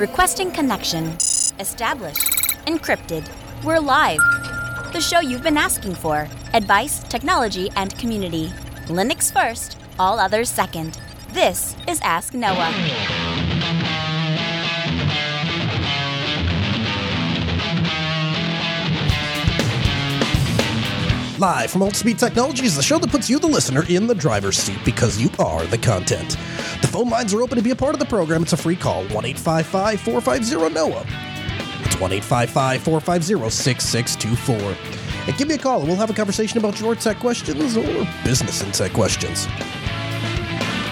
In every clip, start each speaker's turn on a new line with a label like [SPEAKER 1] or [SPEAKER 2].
[SPEAKER 1] Requesting connection. Established. Encrypted. We're live. The show you've been asking for. Advice, technology, and community. Linux first, all others second. This is Ask Noah.
[SPEAKER 2] Live from Altispeed Technologies, the show that puts you, the listener, in the driver's seat because you are the content. The phone lines are open to be a part of the program. It's a free call 1 855 450 NOAH. It's 1 855 450 6624. And give me a call and we'll have a conversation about your tech questions or business insight questions.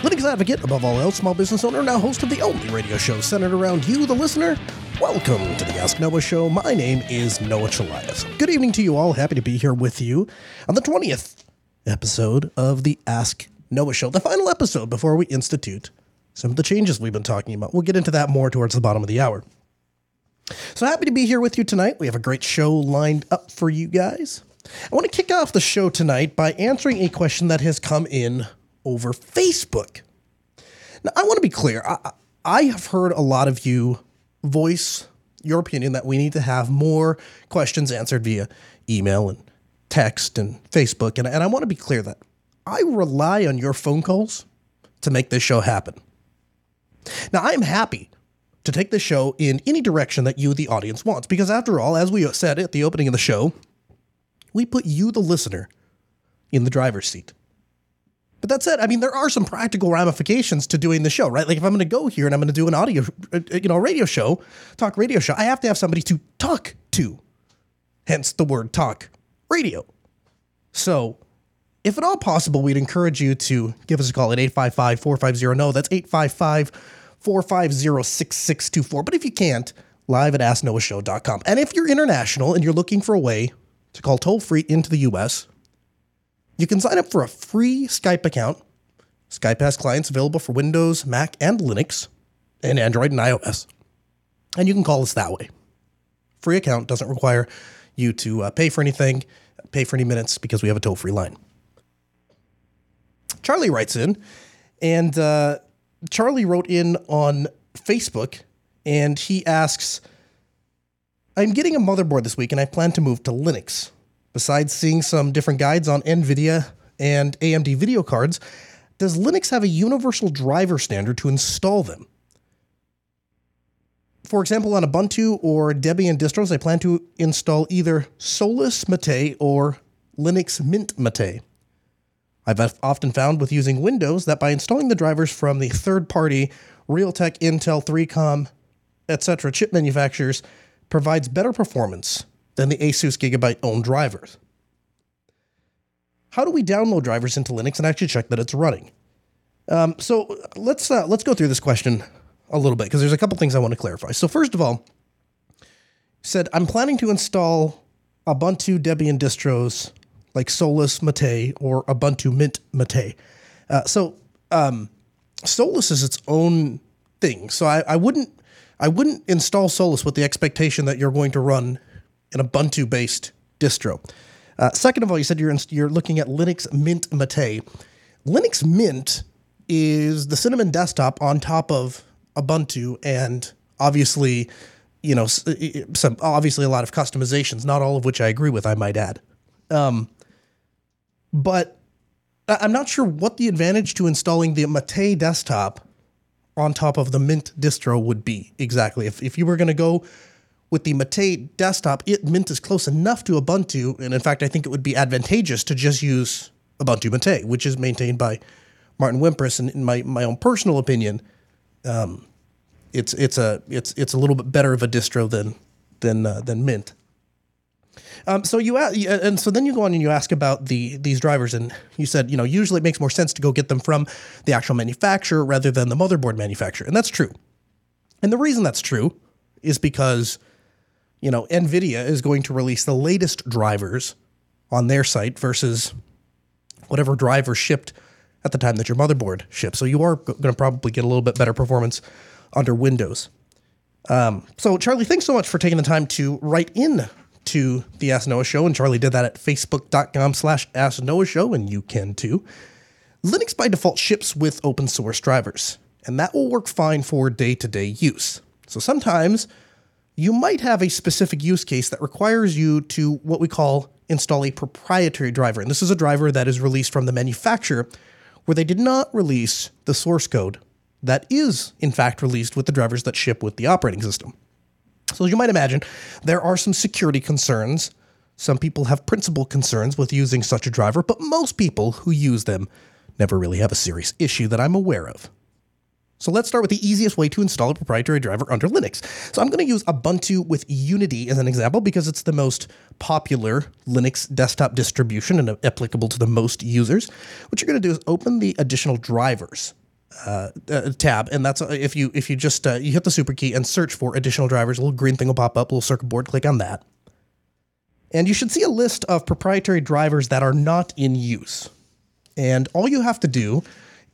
[SPEAKER 2] Linux advocate, above all else, small business owner, now host of the only radio show centered around you, the listener. Welcome to the Ask Noah Show. My name is Noah Chelliah. Good evening to you all. Happy to be here with you on the 20th episode of the Ask Noah Show, the final episode before we institute some of the changes we've been talking about. We'll get into that more towards the bottom of the hour. So happy to be here with you tonight. We have a great show lined up for you guys. I want to kick off the show tonight by answering a question that has come in over Facebook. Now, I want to be clear. I, I have heard a lot of you voice your opinion that we need to have more questions answered via email and text and Facebook. And, and I want to be clear that I rely on your phone calls to make this show happen. Now, I am happy to take the show in any direction that you, the audience, wants, because after all, as we said at the opening of the show, we put you, the listener, in the driver's seat. But that said, I mean, there are some practical ramifications to doing the show, right? Like if I'm going to go here and I'm going to do an audio, uh, you know, radio show, talk radio show, I have to have somebody to talk to. Hence the word talk radio. So, if at all possible, we'd encourage you to give us a call at 855 450 no. That's 855 450 6624. But if you can't, live at asknoahshow.com. And if you're international and you're looking for a way to call toll free into the US, you can sign up for a free Skype account. Skype has clients available for Windows, Mac, and Linux, and Android and iOS. And you can call us that way. Free account doesn't require you to uh, pay for anything, pay for any minutes because we have a toll free line. Charlie writes in, and uh, Charlie wrote in on Facebook, and he asks, I'm getting a motherboard this week and I plan to move to Linux. Besides seeing some different guides on NVIDIA and AMD video cards, does Linux have a universal driver standard to install them? For example, on Ubuntu or Debian distros, I plan to install either Solus Mate or Linux Mint Mate. I've often found with using Windows that by installing the drivers from the third party Realtek, Intel, 3Com, etc. chip manufacturers provides better performance than the Asus Gigabyte owned drivers. How do we download drivers into Linux and actually check that it's running? Um, so let's uh, let's go through this question a little bit because there's a couple things I want to clarify. So first of all, said I'm planning to install Ubuntu Debian distros like Solus Mate or Ubuntu Mint Mate. Uh, so um, Solus is its own thing. So I, I wouldn't I wouldn't install Solus with the expectation that you're going to run an Ubuntu based distro. Uh, second of all, you said you're you're looking at Linux Mint Mate. Linux Mint is the Cinnamon desktop on top of Ubuntu, and obviously, you know, some obviously a lot of customizations, not all of which I agree with. I might add, um, but I'm not sure what the advantage to installing the Mate desktop on top of the Mint distro would be exactly. If if you were going to go with the Mate desktop, it Mint is close enough to Ubuntu, and in fact, I think it would be advantageous to just use Ubuntu Mate, which is maintained by Martin Wimpress. And in my my own personal opinion, um, it's it's a it's it's a little bit better of a distro than than uh, than Mint. Um, so you ask, and so then you go on and you ask about the these drivers, and you said you know usually it makes more sense to go get them from the actual manufacturer rather than the motherboard manufacturer, and that's true. And the reason that's true is because you know, NVIDIA is going to release the latest drivers on their site versus whatever driver shipped at the time that your motherboard ships. So you are going to probably get a little bit better performance under Windows. Um, so Charlie, thanks so much for taking the time to write in to the Ask Noah Show, and Charlie did that at facebook.com slash Ask Noah Show, and you can too. Linux by default ships with open source drivers, and that will work fine for day-to-day use. So sometimes you might have a specific use case that requires you to what we call install a proprietary driver. And this is a driver that is released from the manufacturer where they did not release the source code that is, in fact, released with the drivers that ship with the operating system. So, as you might imagine, there are some security concerns. Some people have principal concerns with using such a driver, but most people who use them never really have a serious issue that I'm aware of. So let's start with the easiest way to install a proprietary driver under Linux. So I'm going to use Ubuntu with Unity as an example because it's the most popular Linux desktop distribution and applicable to the most users. What you're going to do is open the additional drivers uh, uh, tab, and that's uh, if you if you just uh, you hit the super key and search for additional drivers, a little green thing will pop up, a little circuit board. Click on that, and you should see a list of proprietary drivers that are not in use. And all you have to do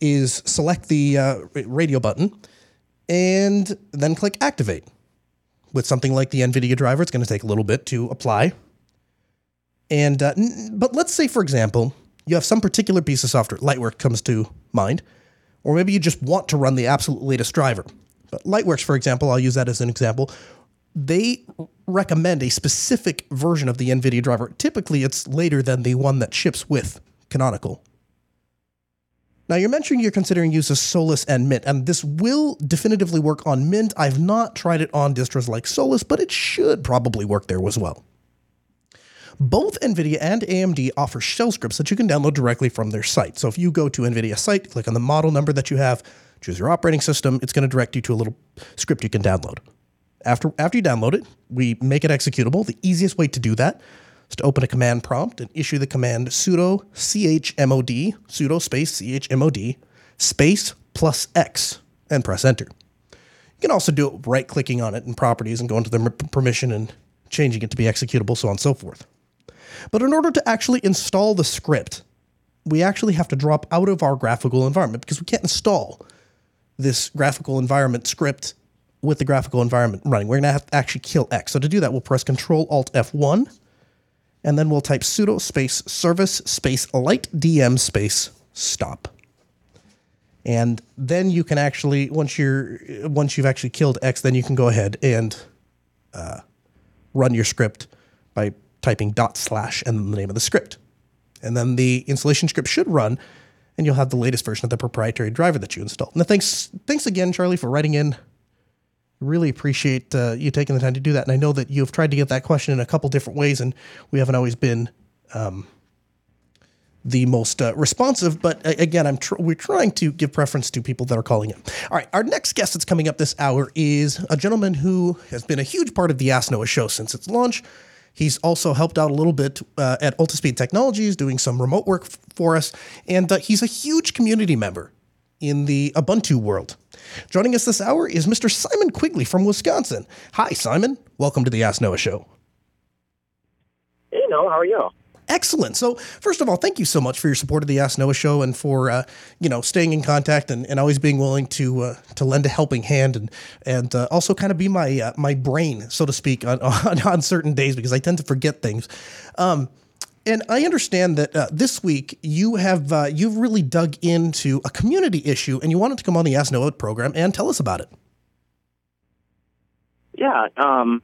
[SPEAKER 2] is select the uh, radio button and then click activate. With something like the NVIDIA driver, it's going to take a little bit to apply. And uh, but let's say, for example, you have some particular piece of software, Lightwork comes to mind, or maybe you just want to run the absolute latest driver. But Lightworks, for example, I'll use that as an example. They recommend a specific version of the NVIDIA driver. Typically, it's later than the one that ships with Canonical now, you're mentioning you're considering use of Solus and Mint, and this will definitively work on Mint. I've not tried it on distros like Solus, but it should probably work there as well. Both NVIDIA and AMD offer shell scripts that you can download directly from their site. So if you go to NVIDIA site, click on the model number that you have, choose your operating system, it's going to direct you to a little script you can download. After, after you download it, we make it executable. The easiest way to do that is to open a command prompt and issue the command sudo chmod, sudo space chmod, space plus x, and press enter. You can also do it right clicking on it in properties and go into the permission and changing it to be executable, so on and so forth. But in order to actually install the script, we actually have to drop out of our graphical environment because we can't install this graphical environment script with the graphical environment running. We're going to have to actually kill X. So to do that, we'll press Control Alt F1 and then we'll type sudo space service space light dm space stop. And then you can actually once you're once you've actually killed X, then you can go ahead and uh, run your script by typing dot slash and then the name of the script. And then the installation script should run, and you'll have the latest version of the proprietary driver that you installed. Now, thanks thanks again, Charlie, for writing in really appreciate uh, you taking the time to do that. And I know that you've tried to get that question in a couple different ways, and we haven't always been um, the most uh, responsive. But again, I'm tr- we're trying to give preference to people that are calling in. All right, our next guest that's coming up this hour is a gentleman who has been a huge part of the Ask Noah show since its launch. He's also helped out a little bit uh, at Altispeed Technologies, doing some remote work f- for us, and uh, he's a huge community member in the Ubuntu world. Joining us this hour is Mr. Simon Quigley from Wisconsin. Hi, Simon. Welcome to the Ask Noah Show.
[SPEAKER 3] Hey, Noah. How are you?
[SPEAKER 2] Excellent. So, first of all, thank you so much for your support of the Ask Noah Show and for uh, you know staying in contact and, and always being willing to uh, to lend a helping hand and and uh, also kind of be my uh, my brain, so to speak, on, on, on certain days because I tend to forget things. Um, and I understand that uh, this week you have uh, you've really dug into a community issue, and you wanted to come on the Ask Noah program and tell us about it.
[SPEAKER 3] Yeah, um,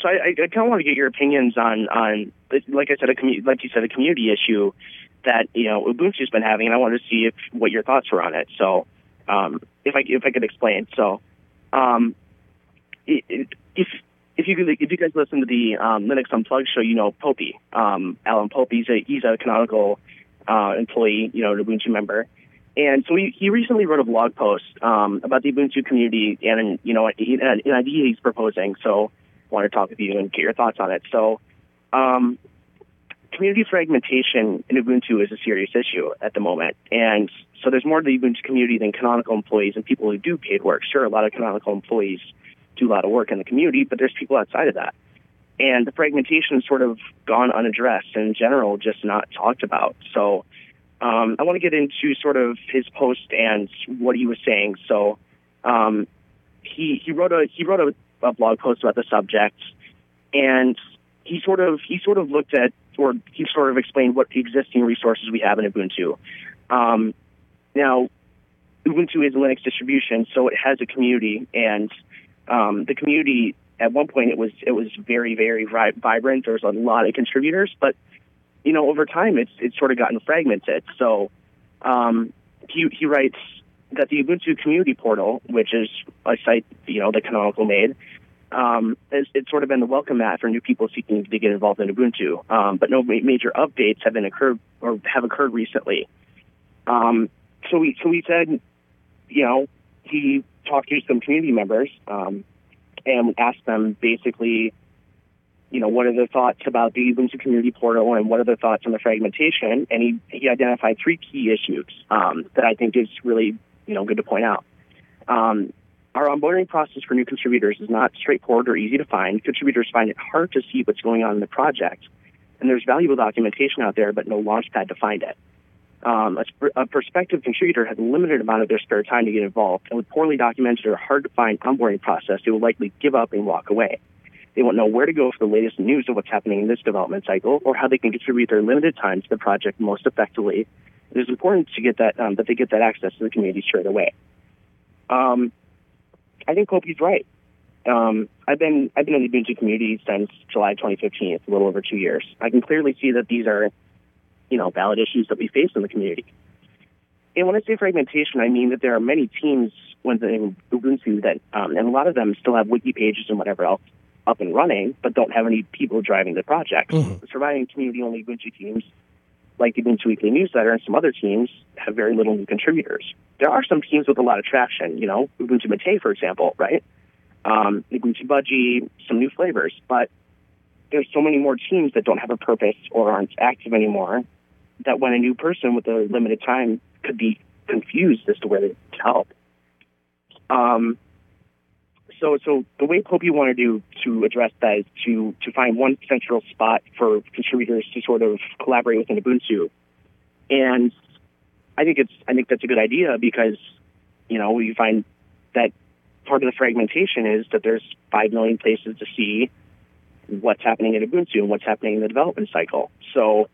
[SPEAKER 3] so I, I kind of want to get your opinions on on like I said, a commu- like you said, a community issue that you know Ubuntu's been having, and I wanted to see if what your thoughts were on it. So, um, if I if I could explain, so um, if if you if you guys listen to the um, Linux Unplugged show, you know Popey, um, Alan Popey. He's a he's a canonical uh, employee, you know, an Ubuntu member. And so he, he recently wrote a blog post um, about the Ubuntu community and you know an, an idea he's proposing. So I want to talk with you and get your thoughts on it. So um, community fragmentation in Ubuntu is a serious issue at the moment, and so there's more to the Ubuntu community than canonical employees and people who do paid work. Sure, a lot of canonical employees do a lot of work in the community, but there's people outside of that. And the fragmentation has sort of gone unaddressed and in general just not talked about. So um, I want to get into sort of his post and what he was saying. So um, he he wrote a he wrote a, a blog post about the subject, and he sort of he sort of looked at or he sort of explained what the existing resources we have in Ubuntu. Um, now, Ubuntu is a Linux distribution, so it has a community, and Um, the community at one point it was it was very very vi- vibrant. There was a lot of contributors, but you know over time it's it's sort of gotten fragmented. So um, he he writes that the Ubuntu community portal, which is a site you know that Canonical made, um, it's, it's sort of been the welcome mat for new people seeking to get involved in Ubuntu. Um, but no ma- major updates have been occurred or have occurred recently. Um, so we so we said, you know, he talked to some community members um, and asked them basically, you know, what are their thoughts about the Ubuntu community portal and what are their thoughts on the fragmentation? And he he identified three key issues um, that I think is really you know good to point out. Um, our onboarding process for new contributors is not straightforward or easy to find. Contributors find it hard to see what's going on in the project, and there's valuable documentation out there, but no launchpad to find it. Um, a, a, prospective contributor has a limited amount of their spare time to get involved, and with poorly documented or hard to find onboarding process, they will likely give up and walk away. They won't know where to go for the latest news of what's happening in this development cycle, or how they can contribute their limited time to the project most effectively. It is important to get that um, that they get that access to the community straight away. Um, I think Popey's right. Um, I've been I've been in the Ubuntu community since July 2015. It's a little over two years. I can clearly see that these are, you know, valid issues that we face in the community. And when I say fragmentation, I mean that there are many teams within Ubuntu that, um, and a lot of them still have wiki pages and whatever else up and running, but don't have any people driving the project.
[SPEAKER 2] Mhm.
[SPEAKER 3] Surviving community-only Ubuntu teams like the Ubuntu Weekly newsletter and some other teams have very little new contributors. There are some teams with a lot of traction, you know, Ubuntu Mate, for example, right? Um, Ubuntu Budgie, some new flavors, but there's so many more teams that don't have a purpose or aren't active anymore that when a new person with a limited time could be confused as to where to help. Um, so, so the way Popey wanted to to address that is to to find one central spot for contributors to sort of collaborate within Ubuntu, and I think it's I think that's a good idea because you know you find that part of the fragmentation is that there's five million places to see what's happening in Ubuntu and what's happening in the development cycle. So,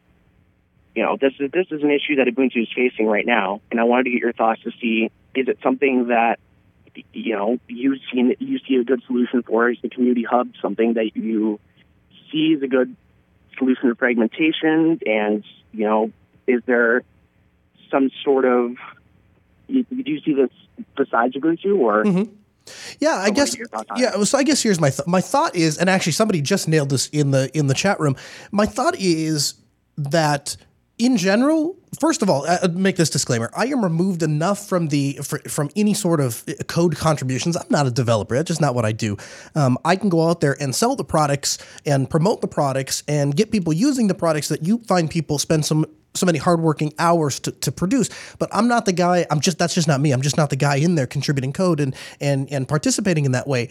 [SPEAKER 3] you know, this is this is an issue that Ubuntu is facing right now, and I wanted to get your thoughts to see is it something that you know you see you see a good solution for? Is the community hub something that you see as a good solution to fragmentation? And you know, is there some sort of you, do you see this besides Ubuntu or? Mm-hmm.
[SPEAKER 2] Yeah, I guess.
[SPEAKER 3] get your thoughts on
[SPEAKER 2] Yeah, so I guess here's my th- my thought is, and actually somebody just nailed this in the in the chat room. My thought is that in general, first of all, uh, make this disclaimer: I am removed enough from the fr- from any sort of uh, code contributions. I'm not a developer; that's just not what I do. Um, I can go out there and sell the products and promote the products and get people using the products that you find people spend some so many hardworking hours to, to produce. But I'm not the guy. I'm just that's just not me. I'm just not the guy in there contributing code and and and participating in that way.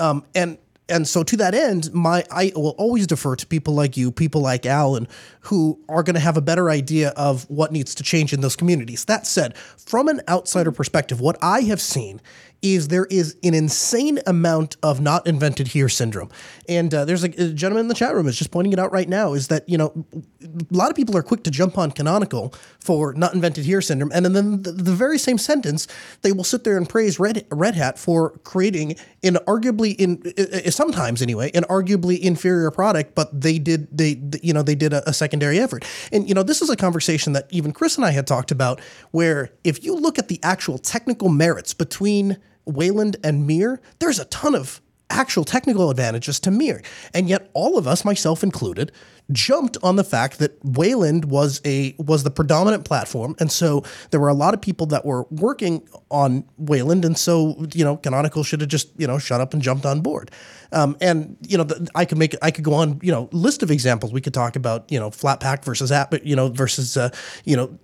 [SPEAKER 2] Um, and and so to that end, my I will always defer to people like you, people like Alan, who are going to have a better idea of what needs to change in those communities. That said, from an outsider perspective, what I have seen is there is an insane amount of not invented here syndrome. And uh, there's a, a gentleman in the chat room is just pointing it out right now is that, you know, a lot of people are quick to jump on canonical for not invented here syndrome. And then the, the very same sentence, they will sit there and praise Red, Red Hat for creating an arguably in uh, sometimes anyway, an arguably inferior product, but they did they you know they did a, a secondary effort. And you know this is a conversation that even Chris and I had talked about, where if you look at the actual technical merits between Wayland and Mir, there's a ton of actual technical advantages to Mir. And yet all of us, myself included, jumped on the fact that Wayland was a was the predominant platform. And so there were a lot of people that were working on Wayland. And so, you know, Canonical should have just, you know, shut up and jumped on board. Um, and you know, the, I could make I could go on, you know, list of examples. We could talk about, you know, Flatpak versus app, you know, versus uh, you know,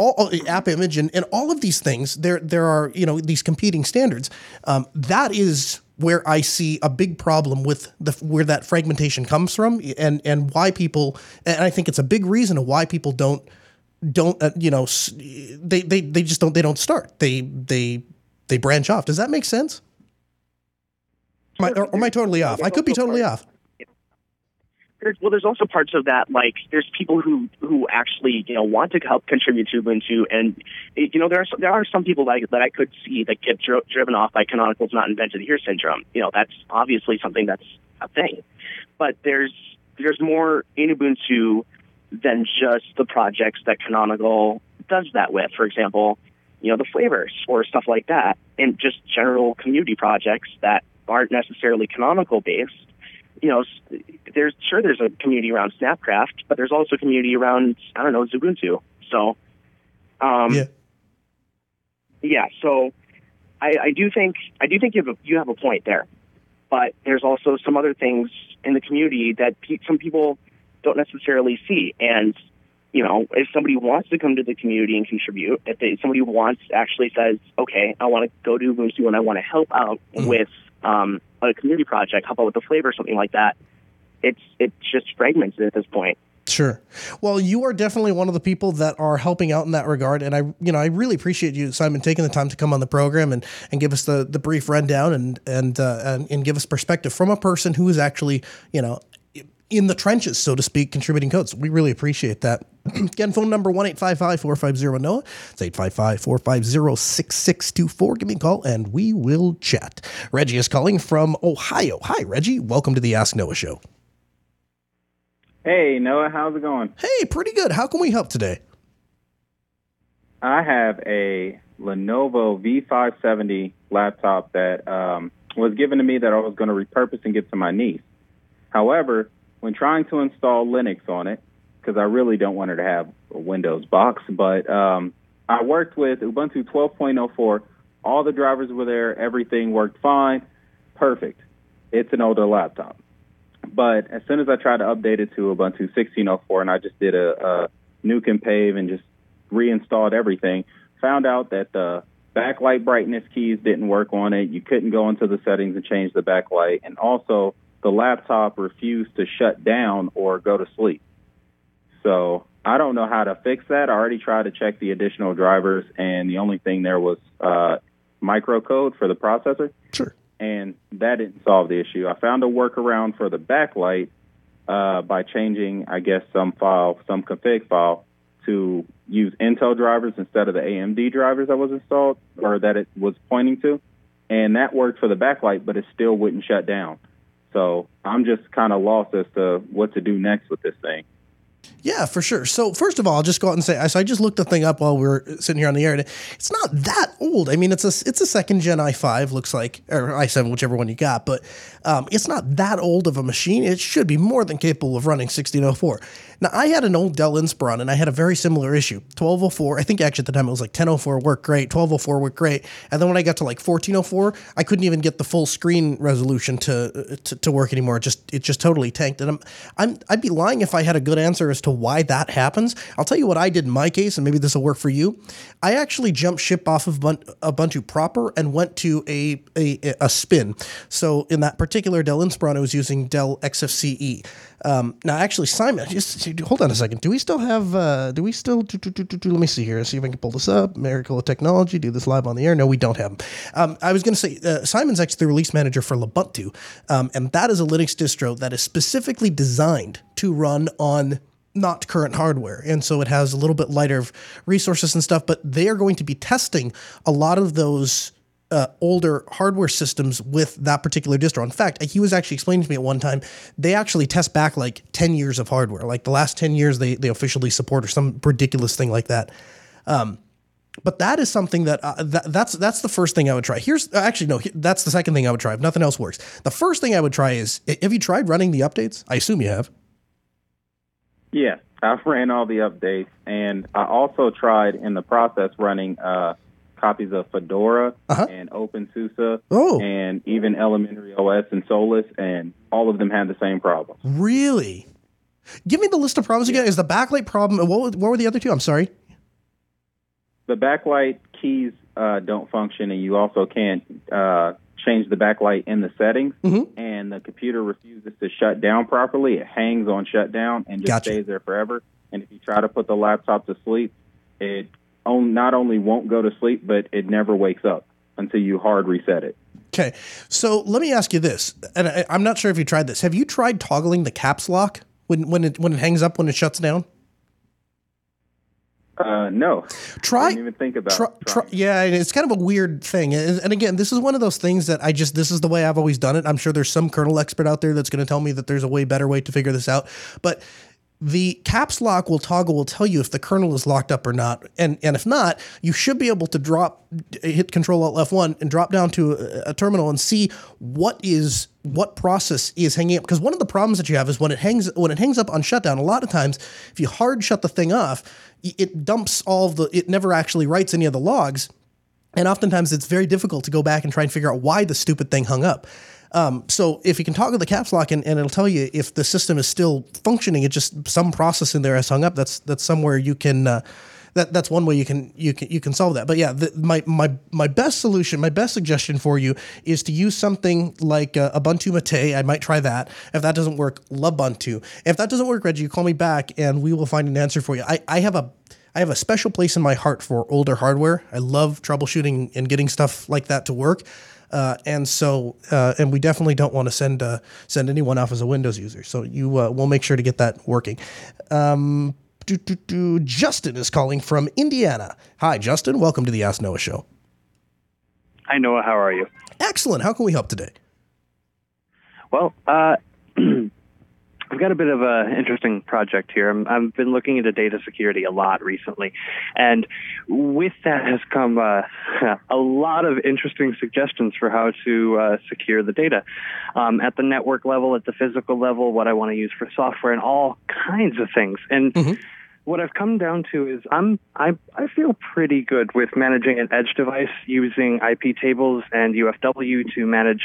[SPEAKER 2] all, app image and, and all of these things there there are you know these competing standards. Um, that is where I see a big problem with the where that fragmentation comes from and and why people and I think it's a big reason of why people don't don't uh, you know they, they they just don't they don't start. They they they branch off. Does that make sense? Am I, or, or am I totally off? I could be totally off
[SPEAKER 3] there's, well, there's also parts of that like there's people who who actually you know want to help contribute to Ubuntu, and you know there are there are some people that I, that I could see that get driven off by Canonical's not invented here syndrome. You know that's obviously something that's a thing, but there's there's more in Ubuntu than just the projects that Canonical does that with. For example, you know the flavors or stuff like that, and just general community projects that aren't necessarily Canonical based you know, there's sure there's a community around Snapcraft, but there's also a community around I don't know Ubuntu. So, um, yeah, yeah. So, I, I do think I do think you have a, you have a point there, but there's also some other things in the community that pe- some people don't necessarily see. And you know, if somebody wants to come to the community and contribute, if they, somebody wants actually says, okay, I want to go to Ubuntu and I want to help out mm-hmm. with um, a community project, help out with the flavor, something like that. It's it's just fragmented at this point.
[SPEAKER 2] Sure. Well, you are definitely one of the people that are helping out in that regard, and I, you know, I really appreciate you, Simon, taking the time to come on the program and, and give us the, the brief rundown and and, uh, and and give us perspective from a person who is actually, you know, in the trenches, so to speak, contributing codes. We really appreciate that. Again, phone number 1 450 NOAH. It's 855 450 6624. Give me a call and we will chat. Reggie is calling from Ohio. Hi, Reggie. Welcome to the Ask Noah Show.
[SPEAKER 4] Hey, Noah. How's it going?
[SPEAKER 2] Hey, pretty good. How can we help today?
[SPEAKER 4] I have a Lenovo V570 laptop that um, was given to me that I was going to repurpose and give to my niece. However, when trying to install Linux on it, because I really don't want her to have a Windows box, but um, I worked with Ubuntu 12.04. All the drivers were there. Everything worked fine. Perfect. It's an older laptop. But as soon as I tried to update it to Ubuntu 16.04 and I just did a, a nuke and pave and just reinstalled everything, found out that the backlight brightness keys didn't work on it. You couldn't go into the settings and change the backlight. And also, the laptop refused to shut down or go to sleep. So I don't know how to fix that. I already tried to check the additional drivers, and the only thing there was uh, microcode for the processor.
[SPEAKER 2] Sure.
[SPEAKER 4] And that didn't solve the issue. I found a workaround for the backlight uh, by changing, I guess, some file, some config file to use Intel drivers instead of the AMD drivers that was installed or that it was pointing to. And that worked for the backlight, but it still wouldn't shut down. So I'm just kind of lost as to what to do next with this thing.
[SPEAKER 2] Yeah, for sure. So first of all, I'll just go out and say, so I just looked the thing up while we were sitting here on the air. And it's not that old. I mean, it's a it's a second gen i5, looks like, or i7, whichever one you got. But um, it's not that old of a machine. It should be more than capable of running 1604. Now, I had an old Dell Inspiron, and I had a very similar issue. 1204, I think actually at the time it was like 1004 worked great, 1204 worked great, and then when I got to like 1404, I couldn't even get the full screen resolution to to, to work anymore. It just it just totally tanked, and I'm I'm I'd be lying if I had a good answer as to why that happens. I'll tell you what I did in my case, and maybe this will work for you. I actually jumped ship off of Ubuntu proper and went to a a, a spin. So in that particular Dell Inspiron, I was using Dell XFCE. Um, now, actually, Simon, just hold on a second. Do we still have? Uh, do we still? Do, do, do, let me see here. See if I can pull this up. Miracle of Technology. Do this live on the air. No, we don't have. Um, I was going to say uh, Simon's actually the release manager for Lubuntu, um, and that is a Linux distro that is specifically designed to run on not current hardware. And so it has a little bit lighter of resources and stuff, but they are going to be testing a lot of those uh, older hardware systems with that particular distro. In fact, he was actually explaining to me at one time they actually test back like 10 years of hardware. Like the last 10 years they, they officially support or some ridiculous thing like that. Um, but that is something that, uh, that that's that's the first thing I would try. Here's actually no, that's the second thing I would try if nothing else works. The first thing I would try is have you tried running the updates? I assume you have.
[SPEAKER 4] Yeah, I've ran all the updates, and I also tried in the process running uh, copies of Fedora uh-huh. and OpenSUSE oh. and even Elementary OS and Solus, and all of them had the same problem.
[SPEAKER 2] Really? Give me the list of problems again. Is the backlight problem? What, what were the other two? I'm sorry.
[SPEAKER 4] The backlight keys uh, don't function, and you also can't uh, change the backlight in the settings. Mm-hmm. And the computer refuses to shut down properly. It hangs on shutdown and just gotcha. stays there forever. And if you try to put the laptop to sleep, it on, not only won't go to sleep, but it never wakes up until you hard reset it.
[SPEAKER 2] Okay, so let me ask you this, and I, am not sure if you tried this. Have you tried toggling the caps lock when when it when it hangs up when it shuts down?
[SPEAKER 4] Uh, no.
[SPEAKER 2] Try.
[SPEAKER 4] I didn't even think about.
[SPEAKER 2] Try, try, yeah, it's kind of a weird thing. And again, this is one of those things that I just this is the way I've always done it. I'm sure there's some kernel expert out there that's going to tell me that there's a way better way to figure this out. But the caps lock will toggle will tell you if the kernel is locked up or not. And and if not, you should be able to drop hit control alt F1 and drop down to a, a terminal and see what is what process is hanging up. Because one of the problems that you have is when it hangs when it hangs up on shutdown a lot of times if you hard shut the thing off it dumps all the it never actually writes any of the logs. And oftentimes it's very difficult to go back and try and figure out why the stupid thing hung up um, so if you can toggle the caps lock and, and it'll tell you if the system is still functioning, it just some process in there has hung up. That's that's somewhere you can. Uh, that that's one way you can you can you can solve that. But yeah, the, my my my best solution, my best suggestion for you is to use something like uh, Ubuntu Mate. I might try that. If that doesn't work, Lubuntu. If that doesn't work, Reggie, call me back and we will find an answer for you. I, I have a I have a special place in my heart for older hardware. I love troubleshooting and getting stuff like that to work. Uh, and so, uh, and we definitely don't want to send uh, send anyone off as a Windows user. So you uh, we'll make sure to get that working. Um, do, do, do. Justin is calling from Indiana. Hi, Justin. Welcome to the Ask Noah Show.
[SPEAKER 5] Hi, Noah. How are you?
[SPEAKER 2] Excellent. How can we help today?
[SPEAKER 5] Well, uh, I've got a bit of an interesting project here. i have been looking into data security a lot recently, and with that has come uh, a lot of interesting suggestions for how to uh, secure the data um, at the network level, at the physical level, what I want to use for software, and all kinds of things. And mm-hmm. what I've come down to is I'm I I feel pretty good with managing an edge device using IP tables and UFW to manage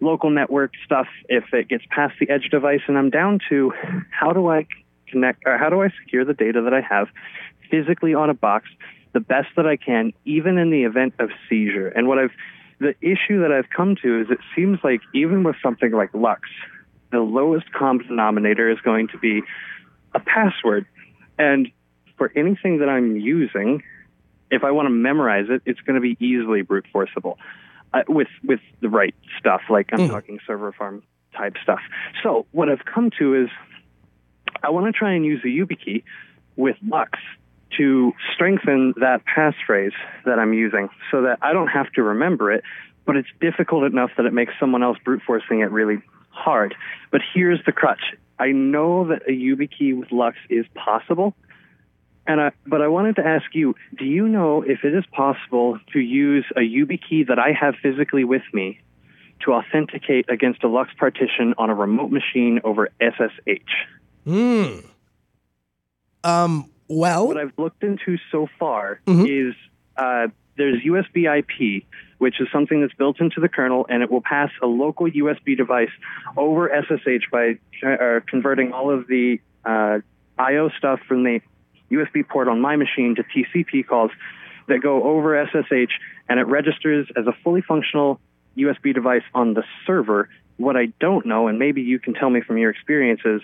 [SPEAKER 5] local network stuff if it gets past the edge device and I'm down to how do I connect or how do I secure the data that I have physically on a box the best that I can even in the event of seizure. And what I've the issue that I've come to is it seems like even with something like LUKS, the lowest common denominator is going to be a password. And for anything that I'm using, if I want to memorize it, it's going to be easily brute forceable uh, with with the right stuff. Like I'm mm. talking server farm type stuff. So what I've come to is I want to try and use a YubiKey with LUKS to strengthen that passphrase that I'm using so that I don't have to remember it, but it's difficult enough that it makes someone else brute forcing it really hard. But here's the crutch. I know that a YubiKey with LUKS is possible, and I, but I wanted to ask you, do you know if it is possible to use a YubiKey that I have physically with me to authenticate against a LUKS partition on a remote machine over SSH?
[SPEAKER 2] Hmm. Um, well,
[SPEAKER 5] what I've looked into so far mm-hmm. is uh, there's USB IP, which is something that's built into the kernel, and it will pass a local USB device over SSH by uh, converting all of the uh, I/O stuff from the USB port on my machine to TCP calls that go over SSH and it registers as a fully functional USB device on the server. What I don't know, and maybe you can tell me from your experiences,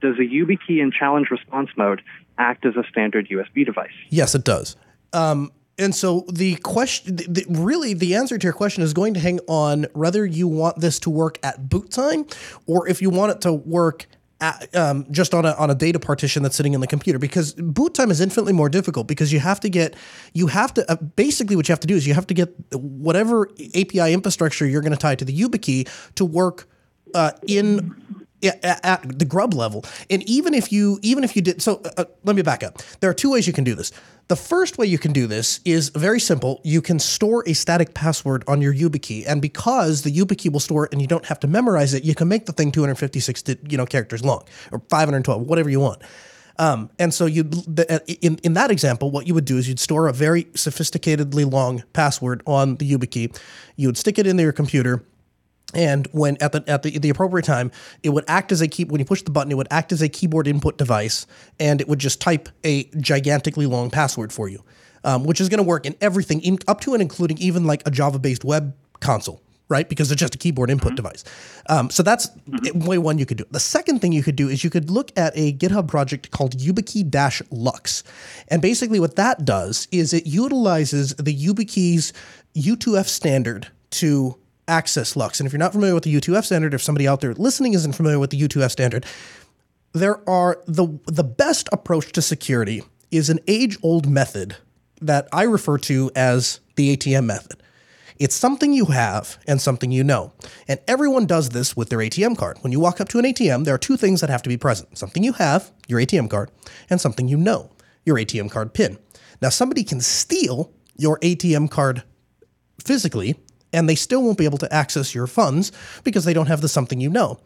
[SPEAKER 5] does a YubiKey in challenge response mode act as a standard USB device?
[SPEAKER 2] Yes, it does. Um, and so the question, the, the, really, the answer to your question is going to hang on whether you want this to work at boot time or if you want it to work um, just on a, on a data partition that's sitting in the computer because boot time is infinitely more difficult because you have to get you have to uh, basically what you have to do is you have to get whatever API infrastructure you're going to tie to the YubiKey to work uh, in at, at, the grub level. And even if you even if you did so, uh, uh, let me back up. There are two ways you can do this. The first way you can do this is very simple. You can store a static password on your YubiKey, and because the YubiKey will store it and you don't have to memorize it, you can make the thing 256 you know characters long or 512, whatever you want. Um, and so you uh, in in that example, what you would do is you'd store a very sophisticatedly long password on the YubiKey. You would stick it into your computer and when at the at the, the appropriate time, it would act as a key when you push the button, it would act as a keyboard input device, and it would just type a gigantically long password for you, um, which is going to work in everything, in, up to and including even like a Java-based web console, right? Because it's just a keyboard input mm-hmm. device. Um, so that's mm-hmm. way one you could do. The second thing you could do is you could look at a GitHub project called YubiKey LUKS, and basically what that does is it utilizes the YubiKey's U2F standard to access LUKS. And if you're not familiar with the U2F standard, if somebody out there listening isn't familiar with the U2F standard, there are the the best approach to security is an age-old method that I refer to as the ATM method. It's something you have and something you know. And everyone does this with their ATM card. When you walk up to an ATM, there are two things that have to be present something you have, your ATM card, and something you know, your ATM card PIN. Now, somebody can steal your ATM card physically, and they still won't be able to access your funds because they don't have the something you know.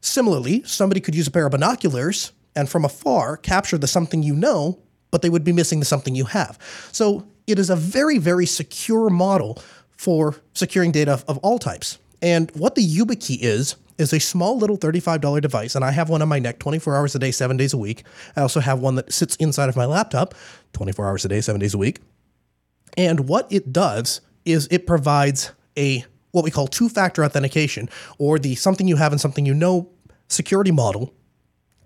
[SPEAKER 2] Similarly, somebody could use a pair of binoculars and from afar capture the something you know, but they would be missing the something you have. So it is a very, very secure model for securing data of all types. And what the YubiKey is, is a small little $35 device, and I have one on my neck 24 hours a day, seven days a week. I also have one that sits inside of my laptop 24 hours a day, seven days a week. And what it does is it provides a what we call two-factor authentication, or the something you have and something you know security model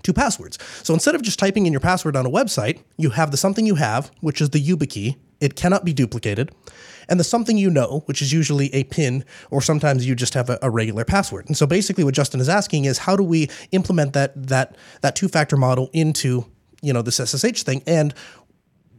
[SPEAKER 2] to passwords. So instead of just typing in your password on a website, you have the something you have, which is the YubiKey. It cannot be duplicated. And the something you know, which is usually a PIN, or sometimes you just have a, a regular password. And so basically what Justin is asking is how do we implement that that that two-factor model into, you know, this SSH thing? And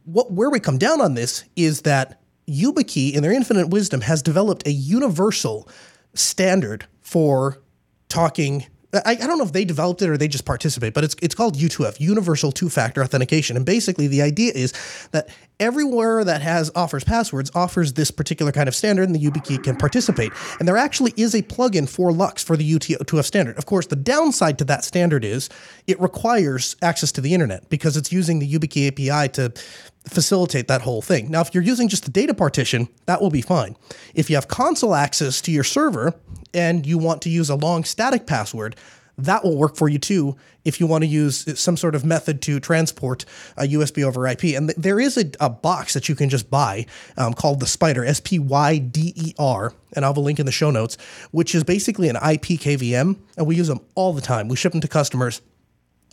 [SPEAKER 2] what where we come down on this is that YubiKey, in their infinite wisdom, has developed a universal standard for talking. I, I, don't know if they developed it or they just participate, but it's it's called U2F, Universal Two Factor Authentication. And basically, the idea is that everywhere that has offers passwords offers this particular kind of standard, and the YubiKey can participate. And there actually is a plugin for LUKS for the U2F standard. Of course, the downside to that standard is it requires access to the internet because it's using the YubiKey API to facilitate that whole thing. Now, if you're using just the data partition, that will be fine. If you have console access to your server and you want to use a long static password, that will work for you too if you want to use some sort of method to transport a USB over IP. And th- there is a, a, box that you can just buy um, called the Spyder, S P Y D E R, and I'll have a link in the show notes, which is basically an IP KVM, and we use them all the time. We ship them to customers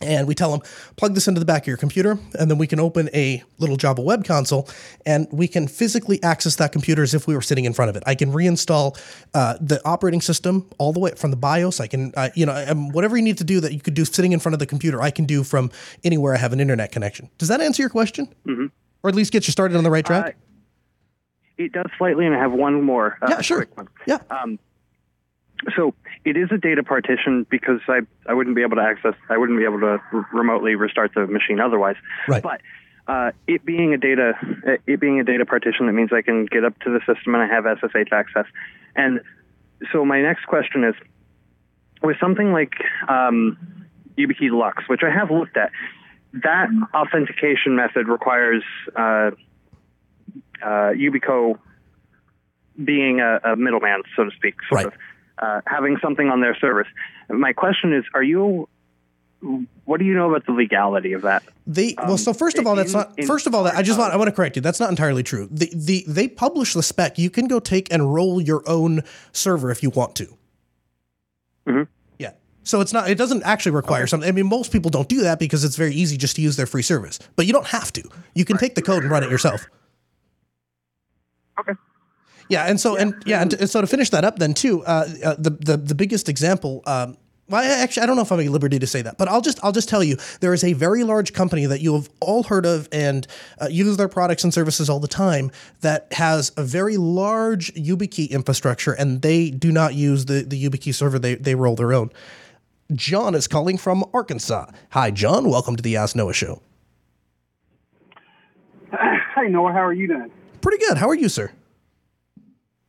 [SPEAKER 2] and we tell them plug this into the back of your computer and then we can open a little java web console and we can physically access that computer as if we were sitting in front of it. I can reinstall uh, the operating system all the way from the bios. I can uh, you know whatever you need to do that you could do sitting in front of the computer i can do from anywhere i have an internet connection. Does that answer your question?
[SPEAKER 5] Mm-hmm.
[SPEAKER 2] or at least get you started on the right track? Uh,
[SPEAKER 5] it does slightly and i have one more
[SPEAKER 2] uh, yeah sure. yeah.
[SPEAKER 5] Um, so it is a data partition because I, I wouldn't be able to access, I wouldn't be able to r- remotely restart the machine otherwise.
[SPEAKER 2] Right.
[SPEAKER 5] But uh, it being a data, it being a data partition, that means I can get up to the system and I have SSH access. And so my next question is, with something like um, YubiKey LUKS, which I have looked at, that authentication method requires uh, uh, Yubico being a, a, middleman, so to speak, sort
[SPEAKER 2] right.
[SPEAKER 5] of uh, having something on their service. My question is, are you what do you know about the legality of that?
[SPEAKER 2] They well, so first of all, that's not. In, first of all, that I just want I want to correct you. That's not entirely true. The the they publish the spec. You can go take and roll your own server if you want to.
[SPEAKER 5] Mm-hmm.
[SPEAKER 2] Yeah. So it's not. It doesn't actually require okay. something. I mean, most people don't do that because it's very easy just to use their free service. But you don't have to. You can right. take the code and run it yourself.
[SPEAKER 5] Okay.
[SPEAKER 2] Yeah, and so yeah. and yeah, and, and, so to finish that up, then too, uh, uh, the the the biggest example. Um, well, actually, I don't know if I'm at liberty to say that, but I'll just I'll just tell you there is a very large company that you have all heard of and uh, use their products and services all the time that has a very large YubiKey infrastructure, and they do not use the the YubiKey server; they they roll their own. John is calling from Arkansas. Hi, John. Welcome to the Ask Noah Show.
[SPEAKER 6] Hi, Noah. How are you doing?
[SPEAKER 2] Pretty good. How are you, sir?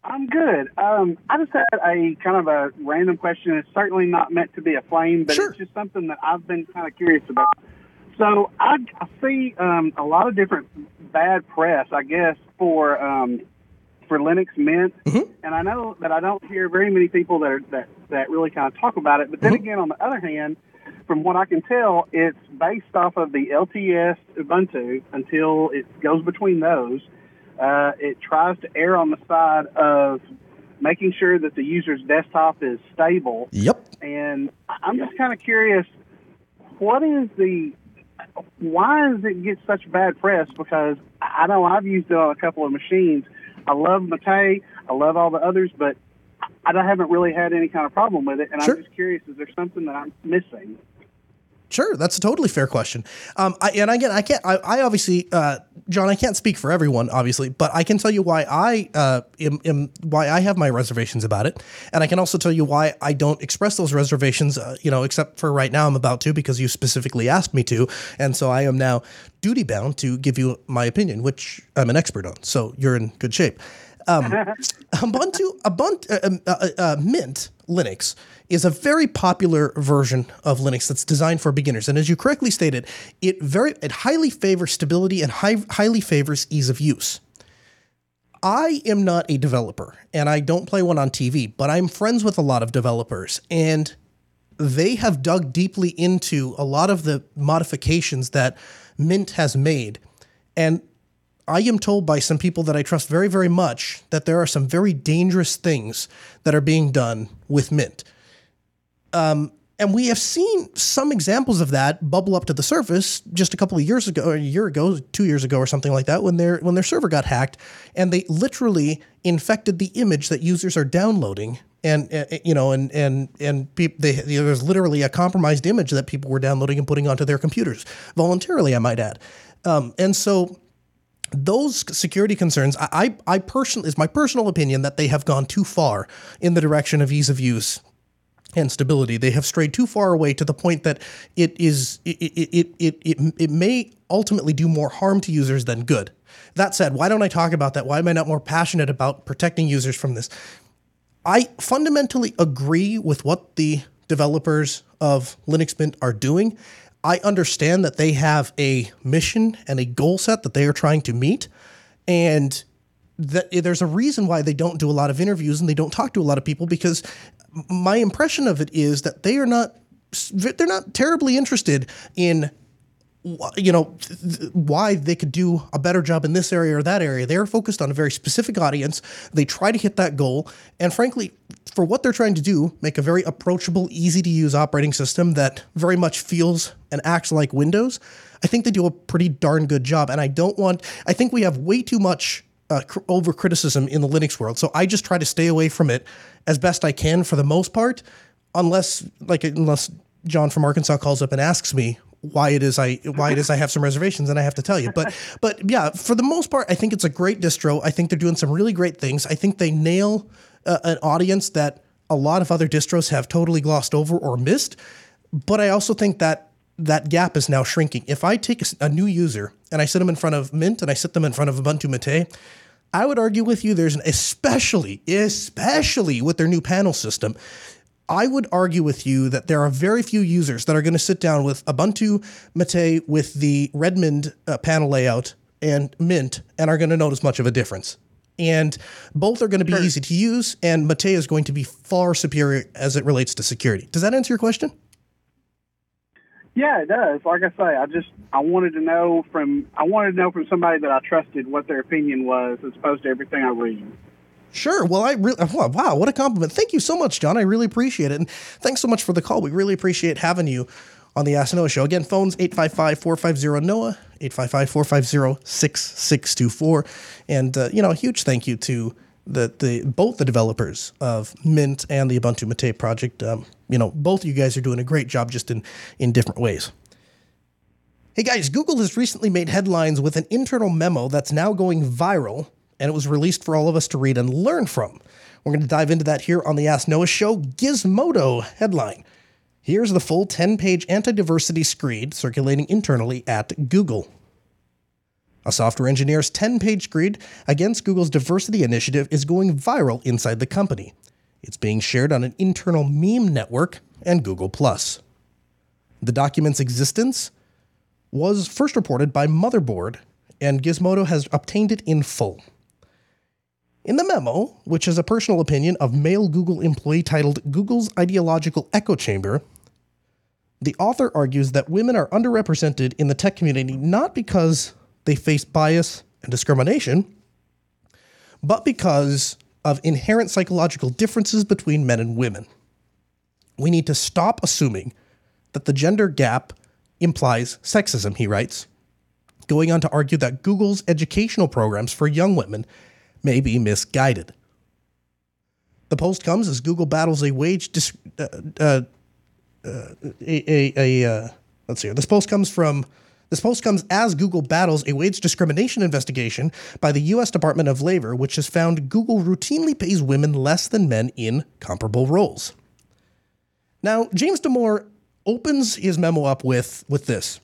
[SPEAKER 6] I'm good. Um, I just had a kind of a random question. It's certainly not meant to be a flame, but
[SPEAKER 2] sure.
[SPEAKER 6] it's just something that I've been kind of curious about. So I, I see um, a lot of different bad press, I guess, for um, for Linux Mint,
[SPEAKER 2] mm-hmm.
[SPEAKER 6] and I know that I don't hear very many people that are, that that really kind of talk about it. But then
[SPEAKER 2] mm-hmm.
[SPEAKER 6] again, on the other hand, from what I can tell, it's based off of the LTS Ubuntu until it goes between those uh, it tries to err on the side of making sure that the user's desktop is stable.
[SPEAKER 2] Yep.
[SPEAKER 6] And I'm just kind of curious, what is the why does it get such bad press? Because I know I've used it on a couple of machines. I love Mate, I love all the others, but I haven't really had any kind of problem with it. And
[SPEAKER 2] sure.
[SPEAKER 6] I'm just curious, is there something that I'm missing?
[SPEAKER 2] Sure, that's a totally fair question. Um, I, and again, I can't. I, I obviously, uh, John, I can't speak for everyone, obviously, but I can tell you why I uh, am, am why I have my reservations about it, and I can also tell you why I don't express those reservations. Uh, you know, except for right now, I'm about to because you specifically asked me to, and so I am now duty bound to give you my opinion, which I'm an expert on. So you're in good shape. Um, Ubuntu, Ubuntu, uh, uh, uh, Mint Linux is a very popular version of Linux that's designed for beginners. And as you correctly stated, it very it highly favors stability and high, highly favors ease of use. I am not a developer and I don't play one on TV, but I'm friends with a lot of developers and they have dug deeply into a lot of the modifications that Mint has made. And I am told by some people that I trust very, very much that there are some very dangerous things that are being done with Mint. Um, and we have seen some examples of that bubble up to the surface just a couple of years ago, or a year ago, two years ago, or something like that, when their when their server got hacked, and they literally infected the image that users are downloading, and uh, you know, and and and they, there was literally a compromised image that people were downloading and putting onto their computers voluntarily, I might add, um, and so those security concerns, I, I personally, is my personal opinion that they have gone too far in the direction of ease of use and stability. They have strayed too far away to the point that it is it it it it, it may ultimately do more harm to users than good. That said, why don't I talk about that? Why am I not more passionate about protecting users from this? I fundamentally agree with what the developers of Linux Mint are doing. I understand that they have a mission and a goal set that they are trying to meet. And that eh, there's a reason why they don't do a lot of interviews and they don't talk to a lot of people because my impression of it is that they are not they're not terribly interested in you know why they could do a better job in this area or that area. They're focused on a very specific audience. They try to hit that goal. And frankly for what they're trying to do make a very approachable easy to use operating system that very much feels and acts like windows i think they do a pretty darn good job. And i don't want i think we have way too much uh, over criticism in the linux world. So i just try to stay away from it as best i can for the most part unless like unless John from Arkansas calls up and asks me why it is I why it is I have some reservations and I have to tell you. But but yeah, for the most part, I think it's a great distro. I think they're doing some really great things. I think they nail uh, an audience that a lot of other distros have totally glossed over or missed. But I also think that that gap is now shrinking. If I take a, a new user and I sit them in front of Mint and I sit them in front of Ubuntu Mate, I would argue with you there's an especially especially with their new panel system I would argue with you that there are very few users that are going to sit down with Ubuntu Mate with the Redmond uh, panel layout and Mint and are going to notice much of a difference. And both are going to be easy to use, and Mate is going to be far superior as it relates to security. Does that answer your question?
[SPEAKER 6] Yeah, it does. Like I say, I just I wanted to know from I wanted to know from somebody that I trusted what their opinion was, as opposed to everything I read.
[SPEAKER 2] Sure. Well, I really, wow, what a compliment. Thank you so much, John. I really appreciate it. And thanks so much for the call. We really appreciate having you on the Ask Noah show. Again, phones 855 450 Noah, 855 450 6624. And, uh, you know, a huge thank you to the, the both the developers of Mint and the Ubuntu Mate project. Um, you know, both of you guys are doing a great job just in, in different ways. Hey guys, Google has recently made headlines with an internal memo that's now going viral and it was released for all of us to read and learn from. We're going to dive into that here on the Ask Noah show. Gizmodo headline. Here's the full 10 page anti diversity screed circulating internally at Google. A software engineer's 10 page screed against Google's diversity initiative is going viral inside the company. It's being shared on an internal meme network and Google. The document's existence was first reported by Motherboard, and Gizmodo has obtained it in full. In the memo, which is a personal opinion of male Google employee titled Google's Ideological Echo Chamber, the author argues that women are underrepresented in the tech community not because they face bias and discrimination, but because of inherent psychological differences between men and women. We need to stop assuming that the gender gap implies sexism, he writes, going on to argue that Google's educational programs for young women may be misguided. The post comes as Google battles a wage dis- uh, uh, uh, a, a, a uh, let's see. This post comes from this post comes as Google battles a wage discrimination investigation by the US Department of Labor, which has found Google routinely pays women less than men in comparable roles. Now, James Damore opens his memo up with, with this.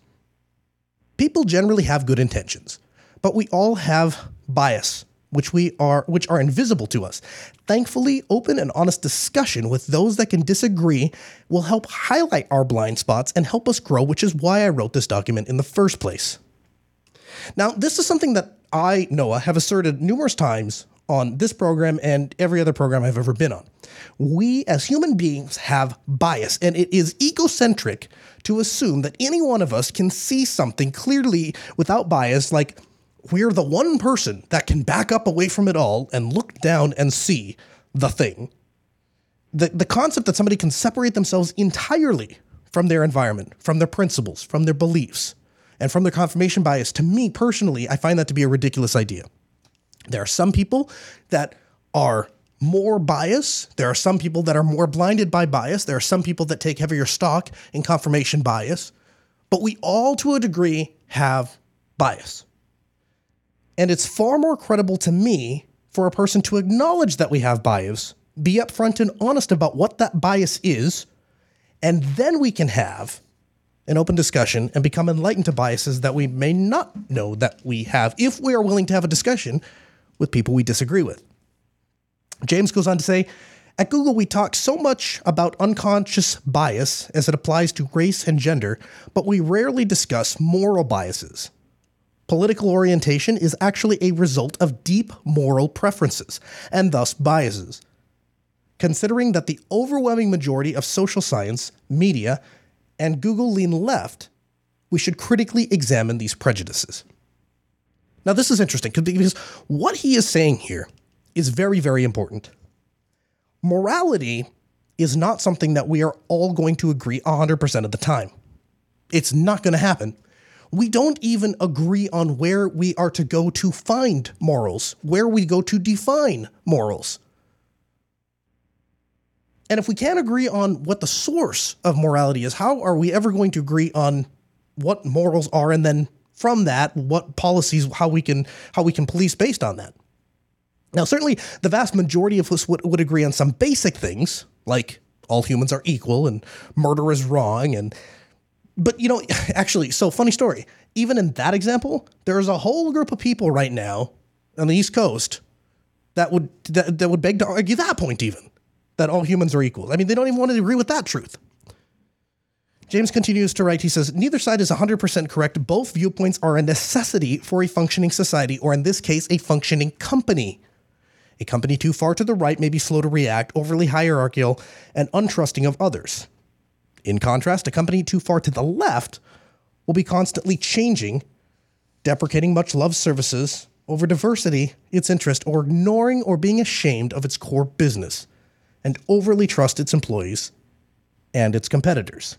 [SPEAKER 2] People generally have good intentions, but we all have bias which we are which are invisible to us. Thankfully, open and honest discussion with those that can disagree will help highlight our blind spots and help us grow, which is why I wrote this document in the first place. Now, this is something that I, Noah, have asserted numerous times on this program and every other program I've ever been on. We as human beings have bias, and it is egocentric to assume that any one of us can see something clearly without bias, like we're the one person that can back up away from it all and look down and see the thing. The, the concept that somebody can separate themselves entirely from their environment, from their principles, from their beliefs, and from their confirmation bias, to me personally, I find that to be a ridiculous idea. There are some people that are more bias. There are some people that are more blinded by bias. There are some people that take heavier stock in confirmation bias. But we all, to a degree, have bias. And it's far more credible to me for a person to acknowledge that we have bias, be upfront and honest about what that bias is, and then we can have an open discussion and become enlightened to biases that we may not know that we have if we are willing to have a discussion with people we disagree with. James goes on to say, at Google, we talk so much about unconscious bias as it applies to race and gender, but we rarely discuss moral biases political orientation is actually a result of deep moral preferences, and thus biases. Considering that the overwhelming majority of social science, media, and Google lean left, we should critically examine these prejudices. Now, this is interesting because what he is saying here is very, very important. Morality is not something that we are all going to agree 100% of the time. It's not going to happen we don't even agree on where we are to go to find morals, where we go to define morals. And if we can't agree on what the source of morality is, how are we ever going to agree on what morals are and then from that what policies how we can how we can police based on that? Now certainly the vast majority of us would, would agree on some basic things like all humans are equal and murder is wrong and but you know, actually, so funny story. Even in that example, there's a whole group of people right now on the East Coast that would that, that would beg to argue that point even that all humans are equal. I mean, they don't even want to agree with that truth. James continues to write, he says, Neither side is 100% correct. Both viewpoints are a necessity for a functioning society, or in this case, a functioning company. A company too far to the right may be slow to react, overly hierarchical, and untrusting of others. In contrast, a company too far to the left will be constantly changing, deprecating much loved services over diversity, its interest, or ignoring or being ashamed of its core business, and overly trust its employees and its competitors.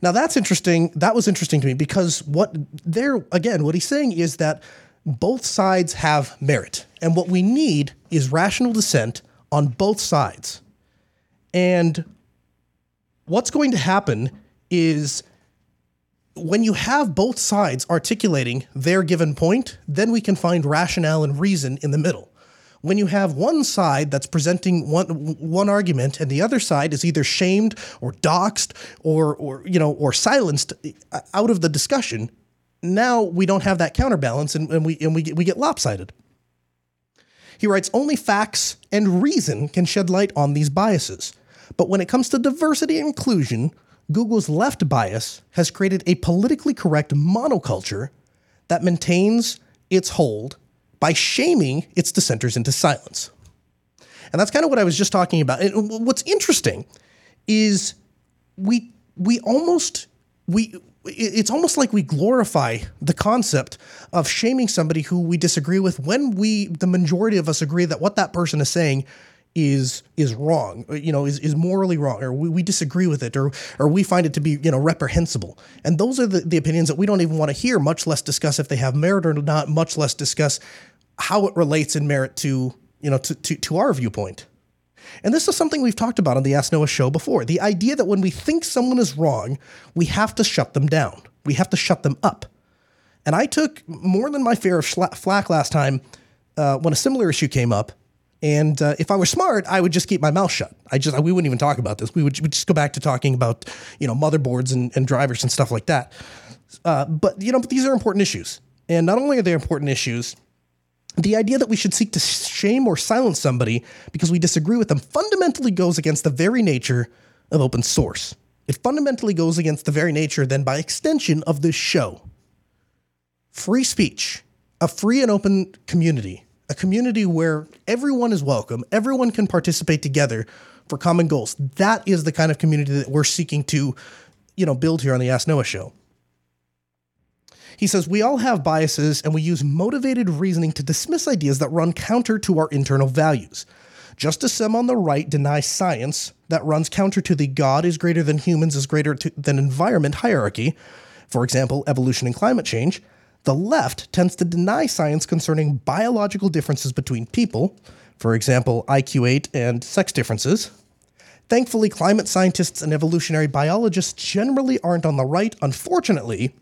[SPEAKER 2] Now that's interesting. That was interesting to me because what there again, what he's saying is that both sides have merit. And what we need is rational dissent on both sides. And what's going to happen is when you have both sides articulating their given point, then we can find rationale and reason in the middle. When you have one side that's presenting one one argument and the other side is either shamed or doxxed or or you know or silenced out of the discussion, now we don't have that counterbalance and, and we and we we get lopsided. He writes only facts and reason can shed light on these biases. But when it comes to diversity and inclusion, Google's left bias has created a politically correct monoculture that maintains its hold by shaming its dissenters into silence. And that's kind of what I was just talking about. And what's interesting is we we almost we it's almost like we glorify the concept of shaming somebody who we disagree with when we the majority of us agree that what that person is saying is is wrong, you know, is, is morally wrong, or we, we disagree with it, or or we find it to be you know reprehensible. And those are the, the opinions that we don't even want to hear, much less discuss if they have merit or not, much less discuss how it relates in merit to you know to, to, to our viewpoint. And this is something we've talked about on the Ask Noah show before. The idea that when we think someone is wrong, we have to shut them down. We have to shut them up. And I took more than my fair of flack last time uh, when a similar issue came up. And uh, if I were smart, I would just keep my mouth shut. I just we wouldn't even talk about this. We would we'd just go back to talking about you know motherboards and, and drivers and stuff like that. Uh, but you know, but these are important issues, and not only are they important issues, the idea that we should seek to shame or silence somebody because we disagree with them fundamentally goes against the very nature of open source. It fundamentally goes against the very nature, then by extension, of this show. Free speech, a free and open community, a community where everyone is welcome, everyone can participate together for common goals. That is the kind of community that we're seeking to, you know, build here on the Ask Noah show. He says, We all have biases and we use motivated reasoning to dismiss ideas that run counter to our internal values. Just as some on the right deny science that runs counter to the God is greater than humans is greater to, than environment hierarchy, for example, evolution and climate change, the left tends to deny science concerning biological differences between people, for example, IQ8 and sex differences. Thankfully, climate scientists and evolutionary biologists generally aren't on the right. Unfortunately,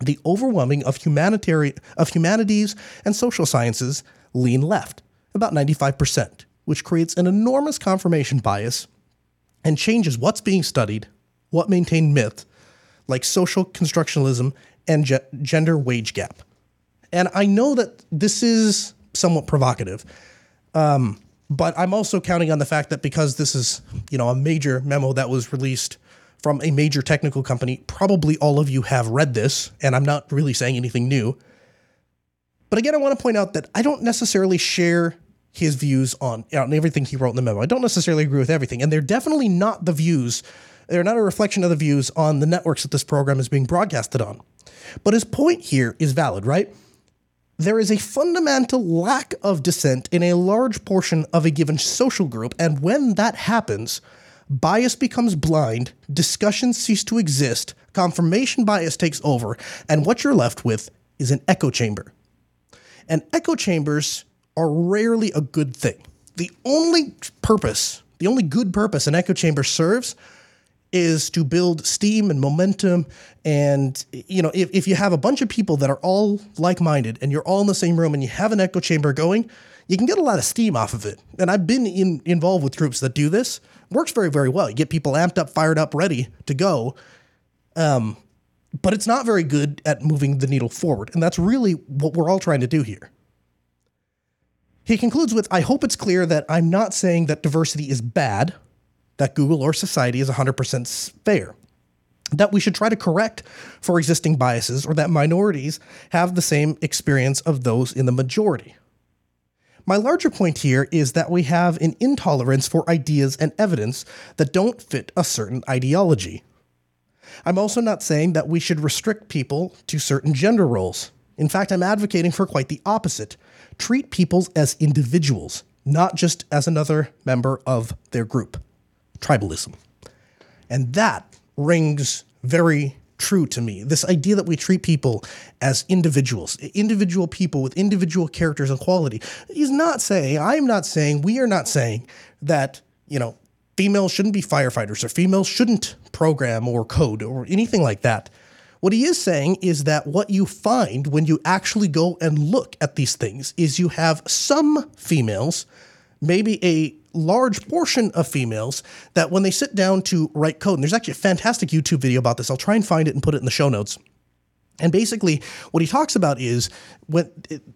[SPEAKER 2] the overwhelming of humanitarian of humanities and social sciences lean left, about 95%, which creates an enormous confirmation bias and changes what's being studied, what maintained myth, like social constructionalism and ge- gender wage gap. And I know that this is somewhat provocative, um, but I'm also counting on the fact that because this is, you know, a major memo that was released from a major technical company, probably all of you have read this, and I'm not really saying anything new. But again, I want to point out that I don't necessarily share his views on, on everything he wrote in the memo. I don't necessarily agree with everything, and they're definitely not the views. They're not a reflection of the views on the networks that this program is being broadcasted on. But his point here is valid, right? There is a fundamental lack of dissent in a large portion of a given social group, and when that happens, bias becomes blind, discussions cease to exist, confirmation bias takes over, and what you're left with is an echo chamber. And echo chambers are rarely a good thing. The only purpose, the only good purpose an echo chamber serves is to build steam and momentum. And, you know, if, if you have a bunch of people that are all like minded and you're all in the same room and you have an echo chamber going, you can get a lot of steam off of it. And I've been in, involved with groups that do this. Works very, very well. You get people amped up, fired up, ready to go. Um, but it's not very good at moving the needle forward. And that's really what we're all trying to do here. He concludes with I hope it's clear that I'm not saying that diversity is bad that Google or society is 100% fair. That we should try to correct for existing biases or that minorities have the same experience of those in the majority. My larger point here is that we have an intolerance for ideas and evidence that don't fit a certain ideology. I'm also not saying that we should restrict people to certain gender roles. In fact, I'm advocating for quite the opposite. Treat people as individuals, not just as another member of their group tribalism. And that rings very true to me. This idea that we treat people as individuals, individual people with individual characters and quality. He's not saying, I'm not saying, we are not saying that, you know, females shouldn't be firefighters or females shouldn't program or code or anything like that. What he is saying is that what you find when you actually go and look at these things is you have some females, maybe a large portion of females that when they sit down to write code, and there's actually a fantastic YouTube video about this. I'll try and find it and put it in the show notes. And basically, what he talks about is what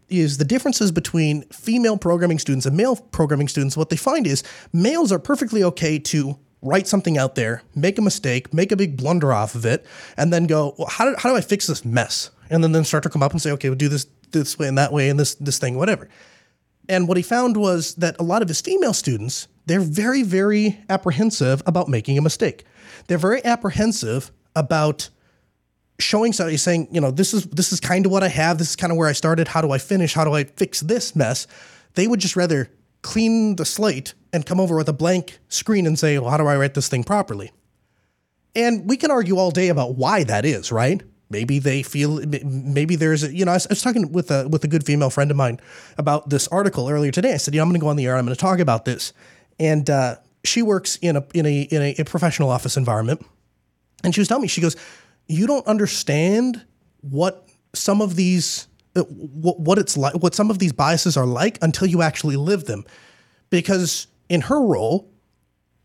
[SPEAKER 2] is the differences between female programming students and male programming students. What they find is males are perfectly okay to write something out there, make a mistake, make a big blunder off of it, and then go, well, how do, how do I fix this mess? And then then start to come up and say, okay, we'll do this this way and that way and this this thing, whatever. And what he found was that a lot of his female students, they're very, very apprehensive about making a mistake. They're very apprehensive about showing somebody saying, you know, this is this is kind of what I have, this is kind of where I started, how do I finish, how do I fix this mess? They would just rather clean the slate and come over with a blank screen and say, well, how do I write this thing properly? And we can argue all day about why that is, right? Maybe they feel maybe there's a, you know I was, I was, talking with a with a good female friend of mine about this article earlier today. I said, know, I'm going to go on the air. I'm going to talk about this, and uh, she works in a in a in a, a professional office environment. And she was telling me, she goes, "You don't understand what some of these uh, what, what it's like, what some of these biases are like until you actually live them, because in her role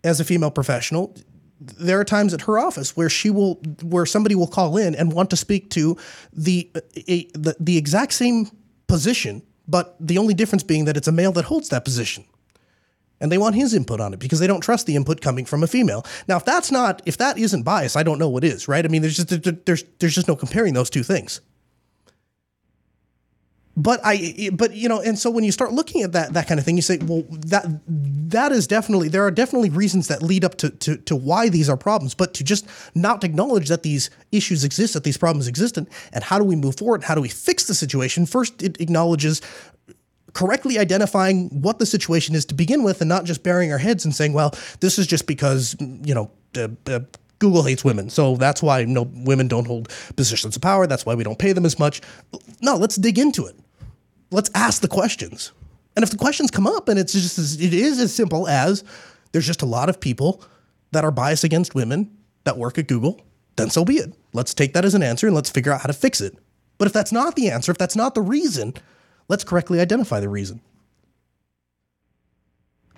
[SPEAKER 2] as a female professional." There are times at her office where she will, where somebody will call in and want to speak to the a, the, the exact same position, but the only difference being that it's a male that holds that position and they want his input on it because they don't trust the input coming from a female. Now, if that's not, if that isn't bias, I don't know what is, right? I mean, there's just there's there's just no comparing those two things. But I, but you know, and so when you start looking at that that kind of thing, you say, well, that that is definitely there are definitely reasons that lead up to to, to why these are problems. But to just not acknowledge that these issues exist, that these problems exist, and, and how do we move forward? How do we fix the situation? First, it acknowledges correctly identifying what the situation is to begin with and not just burying our heads and saying, well, this is just because, you know, uh, uh, Google hates women. So that's why no women don't hold positions of power. That's why we don't pay them as much. No, let's dig into it. Let's ask the questions. And if the questions come up and it's just as, it is as simple as there's just a lot of people that are biased against women that work at Google, then so be it. Let's take that as an answer and let's figure out how to fix it. But if that's not the answer, if that's not the reason, let's correctly identify the reason.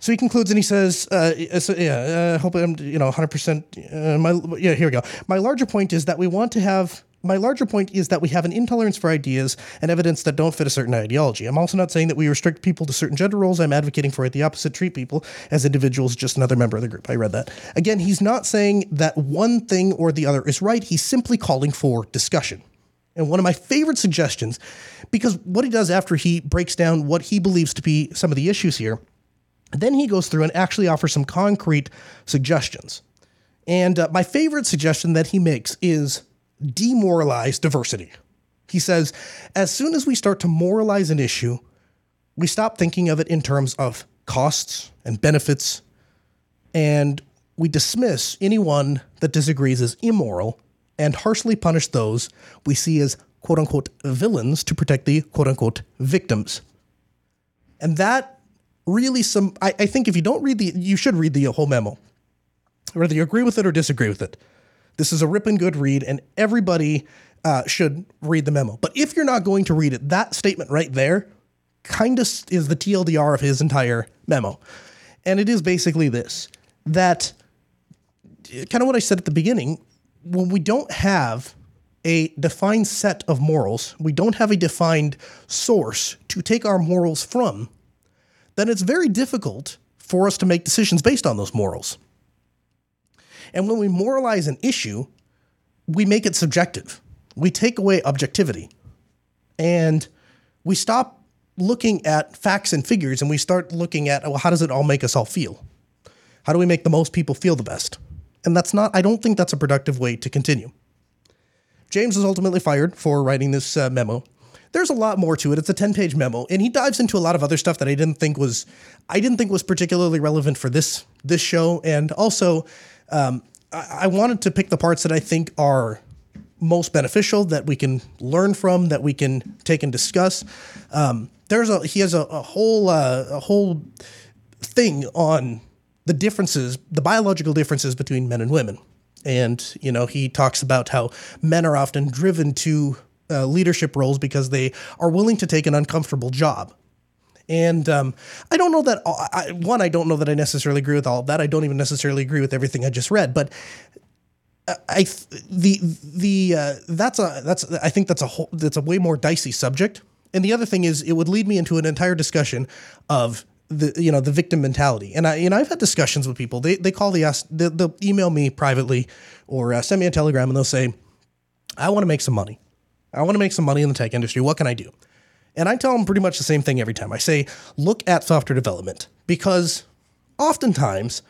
[SPEAKER 2] So he concludes and he says, uh, so, "Yeah, uh, hope I'm, you know, 100. percent uh, My yeah, here we go. My larger point is that we want to have. My larger point is that we have an intolerance for ideas and evidence that don't fit a certain ideology. I'm also not saying that we restrict people to certain gender roles. I'm advocating for it the opposite, treat people as individuals, just another member of the group. I read that. Again, he's not saying that one thing or the other is right. He's simply calling for discussion. And one of my favorite suggestions, because what he does after he breaks down what he believes to be some of the issues here, then he goes through and actually offers some concrete suggestions. And uh, my favorite suggestion that he makes is demoralize diversity. He says, as soon as we start to moralize an issue, we stop thinking of it in terms of costs and benefits, and we dismiss anyone that disagrees as immoral and harshly punish those we see as quote unquote villains to protect the quote unquote victims. And that really some I, I, think if you don't read the you should read the whole memo. Whether you agree with it or disagree with it. This is a rip and good read, and everybody uh, should read the memo. But if you're not going to read it, that statement right there kind of is the TLDR of his entire memo. And it is basically this that kind of what I said at the beginning when we don't have a defined set of morals, we don't have a defined source to take our morals from, then it's very difficult for us to make decisions based on those morals. And when we moralize an issue, we make it subjective. We take away objectivity. And we stop looking at facts and figures and we start looking at, well, how does it all make us all feel? How do we make the most people feel the best? And that's not, I don't think that's a productive way to continue. James was ultimately fired for writing this uh, memo. There's a lot more to it. It's a 10 page memo, and he dives into a lot of other stuff that I didn't think was, I didn't think was particularly relevant for this this show. And also, um, I, I wanted to pick the parts that I think are most beneficial, that we can learn from, that we can take and discuss. Um, there's a he has a, a whole uh, a whole thing on the differences, the biological differences between men and women. And, you know, he talks about how men are often driven to uh, leadership roles because they are willing to take an uncomfortable job. And um, I don't know that, I, one, I don't know that I necessarily agree with all of that. I don't even necessarily agree with everything I just read, but I the the uh, that's a that's I think that's a whole that's a way more dicey subject. And the other thing is, it would lead me into an entire discussion of the you know the victim mentality. And i you know i've had discussions with people. They they call the us they'll, they'll email me privately or uh, send me a telegram and they'll say i want to make some money. I want to make some money in the tech industry. What can i do and i tell them pretty much the same thing every time i say look at software development because oftentimes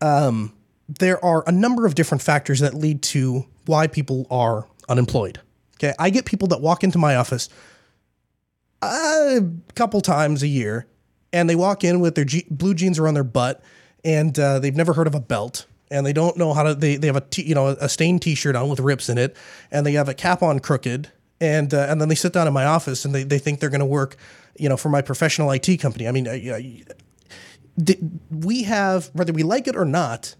[SPEAKER 2] um, there are a number of different factors that lead to why people are unemployed okay i get people that walk into my office a couple times a year and they walk in with their blue jeans around their butt, and uh, they've never heard of a belt, and they don't know how to. They they have a t- you know a stained T-shirt on with rips in it, and they have a cap on crooked, and uh, and then they sit down in my office and they they think they're going to work, you know, for my professional IT company. I mean, I, th- we have, whether we like it or not,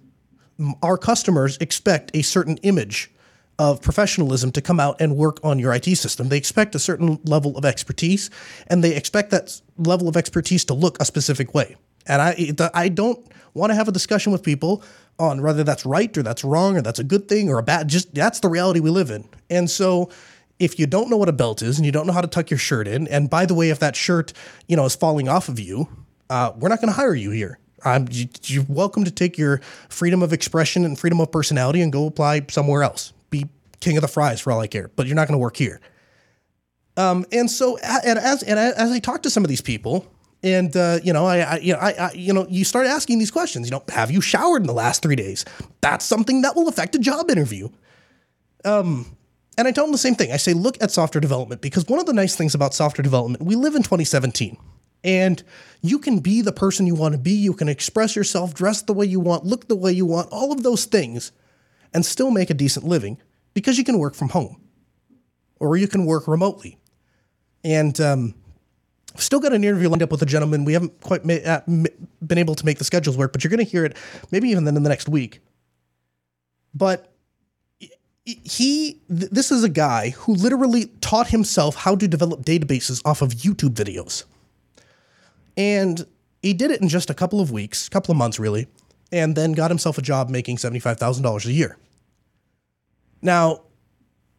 [SPEAKER 2] our customers expect a certain image of professionalism to come out and work on your IT system. They expect a certain level of expertise, and they expect that level of expertise to look a specific way. And I, I don't want to have a discussion with people on whether that's right or that's wrong or that's a good thing or a bad. Just that's the reality we live in. And so, if you don't know what a belt is and you don't know how to tuck your shirt in, and by the way, if that shirt you know is falling off of you, uh, we're not going to hire you here. Um, you, you're welcome to take your freedom of expression and freedom of personality and go apply somewhere else. Be king of the fries for all I care, but you're not going to work here. Um, and so, and as and as I talk to some of these people, and uh, you know, I, I you know, I, I you know, you start asking these questions. You know, have you showered in the last three days? That's something that will affect a job interview. Um, and I tell them the same thing. I say, look at software development because one of the nice things about software development, we live in 2017 and you can be the person you want to be. You can express yourself, dress the way you want, look the way you want, all of those things, and still make a decent living because you can work from home or you can work remotely. And um, still got an interview lined up with a gentleman. We haven't quite ma- uh, been able to make the schedules work, but you're going to hear it maybe even then in the next week. But he th- this is a guy who literally taught himself how to develop databases off of YouTube videos. And he did it in just a couple of weeks, couple of months really, and then got himself a job making $75,000 a year. Now,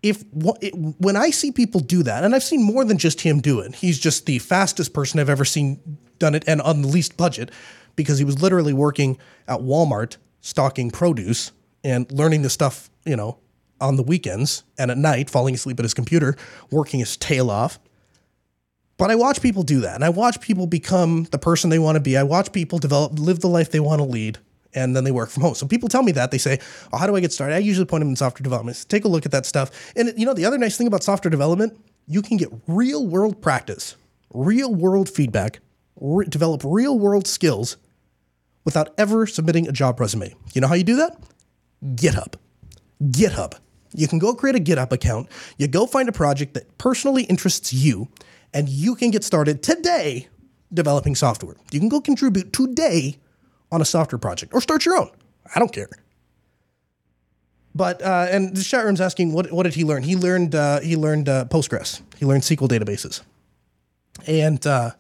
[SPEAKER 2] if when I see people do that, and I've seen more than just him do it, he's just the fastest person I've ever seen done it and on the least budget because he was literally working at Walmart stocking produce and learning the stuff, you know, on the weekends and at night, falling asleep at his computer, working his tail off. But I watch people do that, and I watch people become the person they want to be. I watch people develop, live the life they want to lead, and then they work from home. So people tell me that they say, "Oh, how do I get started?" I usually point them in software development. Take a look at that stuff. And you know, the other nice thing about software development, you can get real world practice, real world feedback, re- develop real world skills without ever submitting a job resume. You know how you do that? GitHub. GitHub. You can go create a GitHub account. You go find a project that personally interests you, and you can get started today developing software. You can go contribute today on a software project or start your own. I don't care. But uh, and the chat room's asking what what did he learn? He learned uh, he learned uh, Postgres. He learned SQL databases, and uh,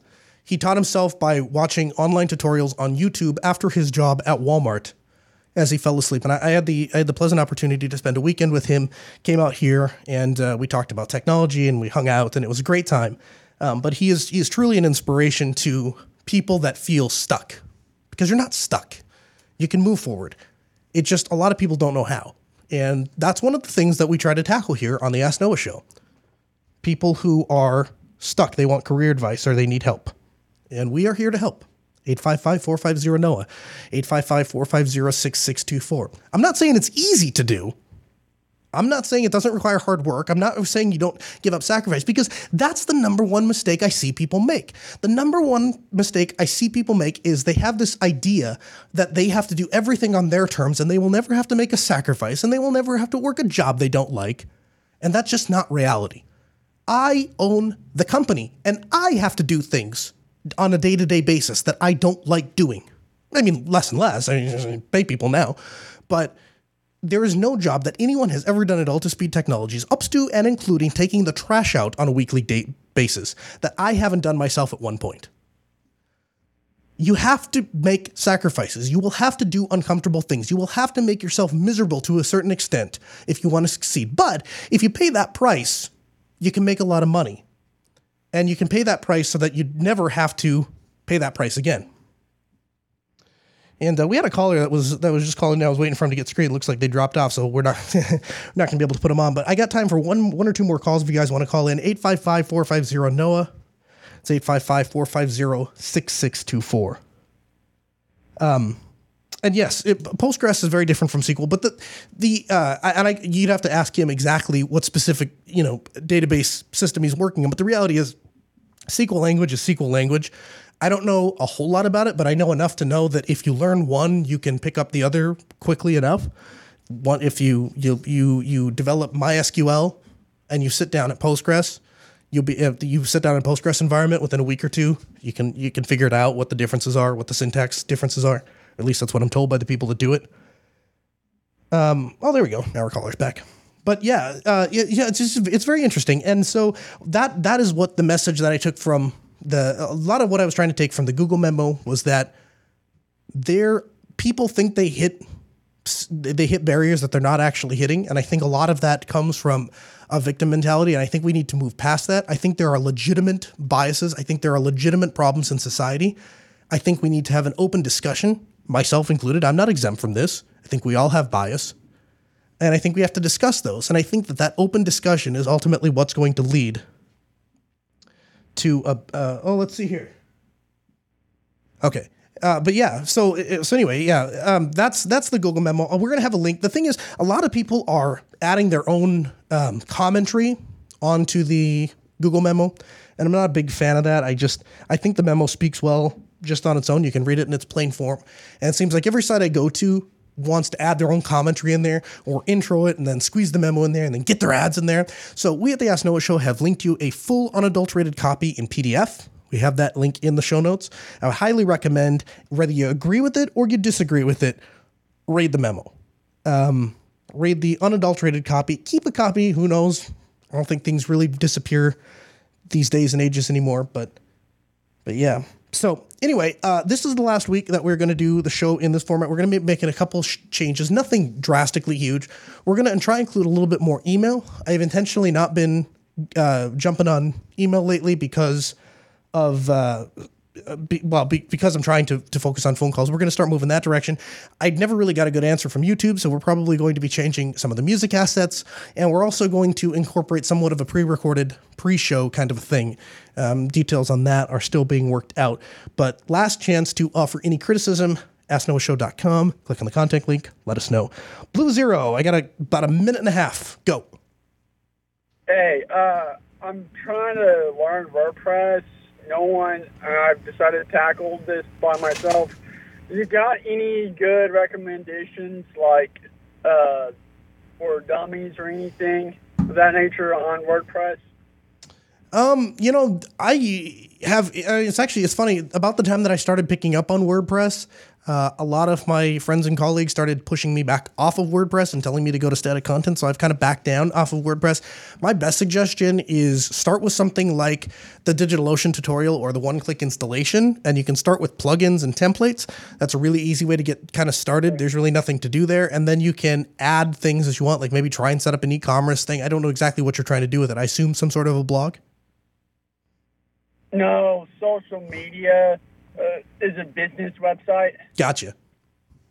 [SPEAKER 2] he taught himself by watching online tutorials on YouTube after his job at Walmart as he fell asleep. And I, I had the I had the pleasant opportunity to spend a weekend with him. Came out here and uh, we talked about technology and we hung out and it was a great time. Um, but he is he is truly an inspiration to people that feel stuck because you're not stuck. You can move forward. It just a lot of people don't know how, and that's one of the things that we try to tackle here on the Ask Noah show. People who are stuck, they want career advice or they need help, and we are here to help. 855-450-NOAH, 855-450-6624. I'm not saying it's easy to do. I'm not saying it doesn't require hard work. I'm not saying you don't give up sacrifice because that's the number one mistake I see people make. The number one mistake I see people make is they have this idea that they have to do everything on their terms and they will never have to make a sacrifice and they will never have to work a job they don't like. And that's just not reality. I own the company and I have to do things on a day to day basis that I don't like doing. I mean, less and less. I mean, pay people now, but there is no job that anyone has ever done at Altispeed Technologies, up to and including taking the trash out on a weekly date basis, that I haven't done myself at one point. You have to make sacrifices. You will have to do uncomfortable things. You will have to make yourself miserable to a certain extent if you want to succeed. But if you pay that price, you can make a lot of money. And you can pay that price so that you never have to pay that price again. And uh, we had a caller that was that was just calling. I was waiting for him to get screened. Looks like they dropped off, so we're not we're not going to be able to put them on. But I got time for one one or two more calls if you guys want to call in. 855-450 Noah. It's 855-450-6624. Um, and yes, it, Postgres is very different from SQL, but the the uh, and I you'd have to ask him exactly what specific you know database system he's working on. But the reality is, SQL language is SQL language. I don't know a whole lot about it, but I know enough to know that if you learn one, you can pick up the other quickly enough. One, if you you you you develop MySQL and you sit down at Postgres, you'll be if you sit down in Postgres environment within a week or two, you can you can figure it out what the differences are, what the syntax differences are. At least that's what I'm told by the people that do it. Um, oh, there we go. Now our caller's back. But yeah, uh, yeah, it's just it's very interesting, and so that that is what the message that I took from the a lot of what I was trying to take from the Google memo was that there people think they hit they hit barriers that they're not actually hitting, and I think a lot of that comes from a victim mentality, and I think we need to move past that. I think there are legitimate biases. I think there are legitimate problems in society. I think we need to have an open discussion, myself included. I'm not exempt from this. I think we all have bias. And I think we have to discuss those. And I think that that open discussion is ultimately what's going to lead to a. Uh, oh, let's see here. Okay. Uh, but yeah, so so anyway, yeah, um, that's that's the Google memo. We're gonna have a link. The thing is, a lot of people are adding their own um, commentary onto the Google memo, and I'm not a big fan of that. I just I think the memo speaks well just on its own. You can read it in its plain form, and it seems like every site I go to wants to add their own commentary in there or intro it and then squeeze the memo in there and then get their ads in there. So we at the Ask Noah Show have linked you a full unadulterated copy in PDF. We have that link in the show notes. I would highly recommend whether you agree with it or you disagree with it, read the memo. Um, read the unadulterated copy. Keep a copy. Who knows? I don't think things really disappear these days and ages anymore, but but yeah. So anyway, uh, this is the last week that we're going to do the show in this format. We're going to be making a couple sh- changes, nothing drastically huge. We're going to try and include a little bit more email. I've intentionally not been uh, jumping on email lately because of uh, be, well, be, because I'm trying to, to focus on phone calls, we're going to start moving that direction. I'd never really got a good answer from YouTube, so we're probably going to be changing some of the music assets, and we're also going to incorporate somewhat of a pre recorded pre show kind of a thing. Um, details on that are still being worked out. But last chance to offer any criticism. AskNoahShow.com. Click on the contact link. Let us know. Blue Zero, I got a, about a minute and a half. Go.
[SPEAKER 7] Hey, uh, I'm trying to learn WordPress no one. I've decided to tackle this by myself. You got any good recommendations, like uh, for dummies or anything of that nature on WordPress?
[SPEAKER 2] Um, you know, I have. Uh, it's actually it's funny about the time that I started picking up on WordPress. Uh, a lot of my friends and colleagues started pushing me back off of WordPress and telling me to go to static content. So I've kind of backed down off of WordPress. My best suggestion is start with something like the DigitalOcean tutorial or the one click installation. And you can start with plugins and templates. That's a really easy way to get kind of started. There's really nothing to do there. And then you can add things as you want, like maybe try and set up an e commerce thing. I don't know exactly what you're trying to do with it. I assume some sort of a blog.
[SPEAKER 7] No, social media uh, is a business website.
[SPEAKER 2] Gotcha.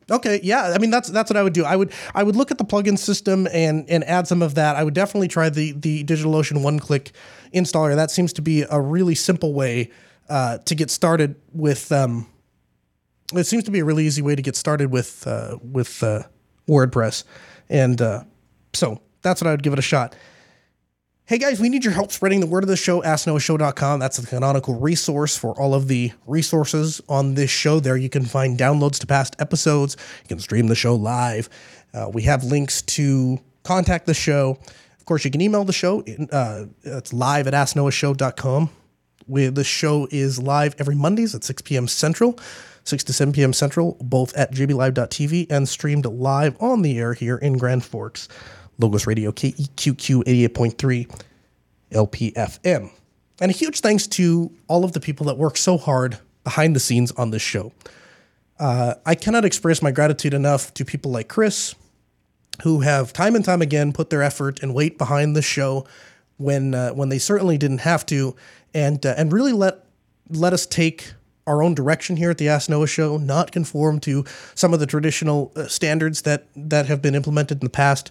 [SPEAKER 2] Okay, yeah, I mean that's that's what I would do. I would I would look at the plugin system and and add some of that. I would definitely try the the DigitalOcean one click installer. That seems to be a really simple way uh, to get started with. Um, it seems to be a really easy way to get started with uh, with uh, WordPress, and uh, so that's what I would give it a shot. Hey guys, we need your help spreading the word of the show, AskNoahShow.com. That's the canonical resource for all of the resources on this show. There you can find downloads to past episodes. You can stream the show live. Uh, we have links to contact the show. Of course, you can email the show. Uh, it's live at AskNoahShow.com. We, the show is live every Mondays at 6 p.m. Central, 6 to 7 p.m. Central, both at jblive.tv and streamed live on the air here in Grand Forks. Logos Radio KEQQ 88.3 LPFM. And a huge thanks to all of the people that work so hard behind the scenes on this show. Uh, I cannot express my gratitude enough to people like Chris, who have time and time again put their effort and weight behind the show when uh, when they certainly didn't have to, and uh, and really let let us take our own direction here at the Ask Noah Show, not conform to some of the traditional uh, standards that that have been implemented in the past,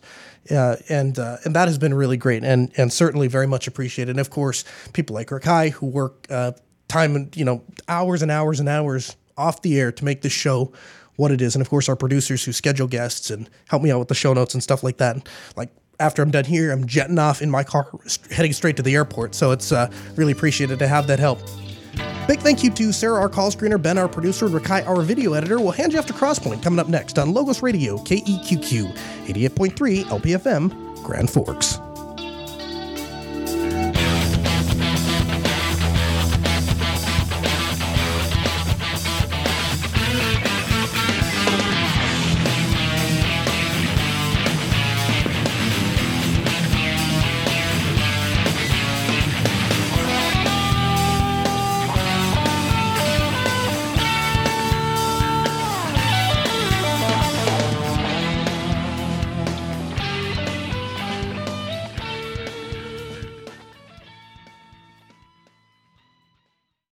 [SPEAKER 2] uh, and uh, and that has been really great and and certainly very much appreciated. And of course, people like Rakai who work uh, time and you know hours and hours and hours off the air to make this show what it is, and of course our producers who schedule guests and help me out with the show notes and stuff like that. Like after I'm done here, I'm jetting off in my car, heading straight to the airport. So it's uh, really appreciated to have that help. Big thank you to Sarah, our call screener, Ben, our producer, and Rakai, our video editor. We'll hand you off to Crosspoint coming up next on Logos Radio, KEQQ, 88.3 LPFM, Grand Forks.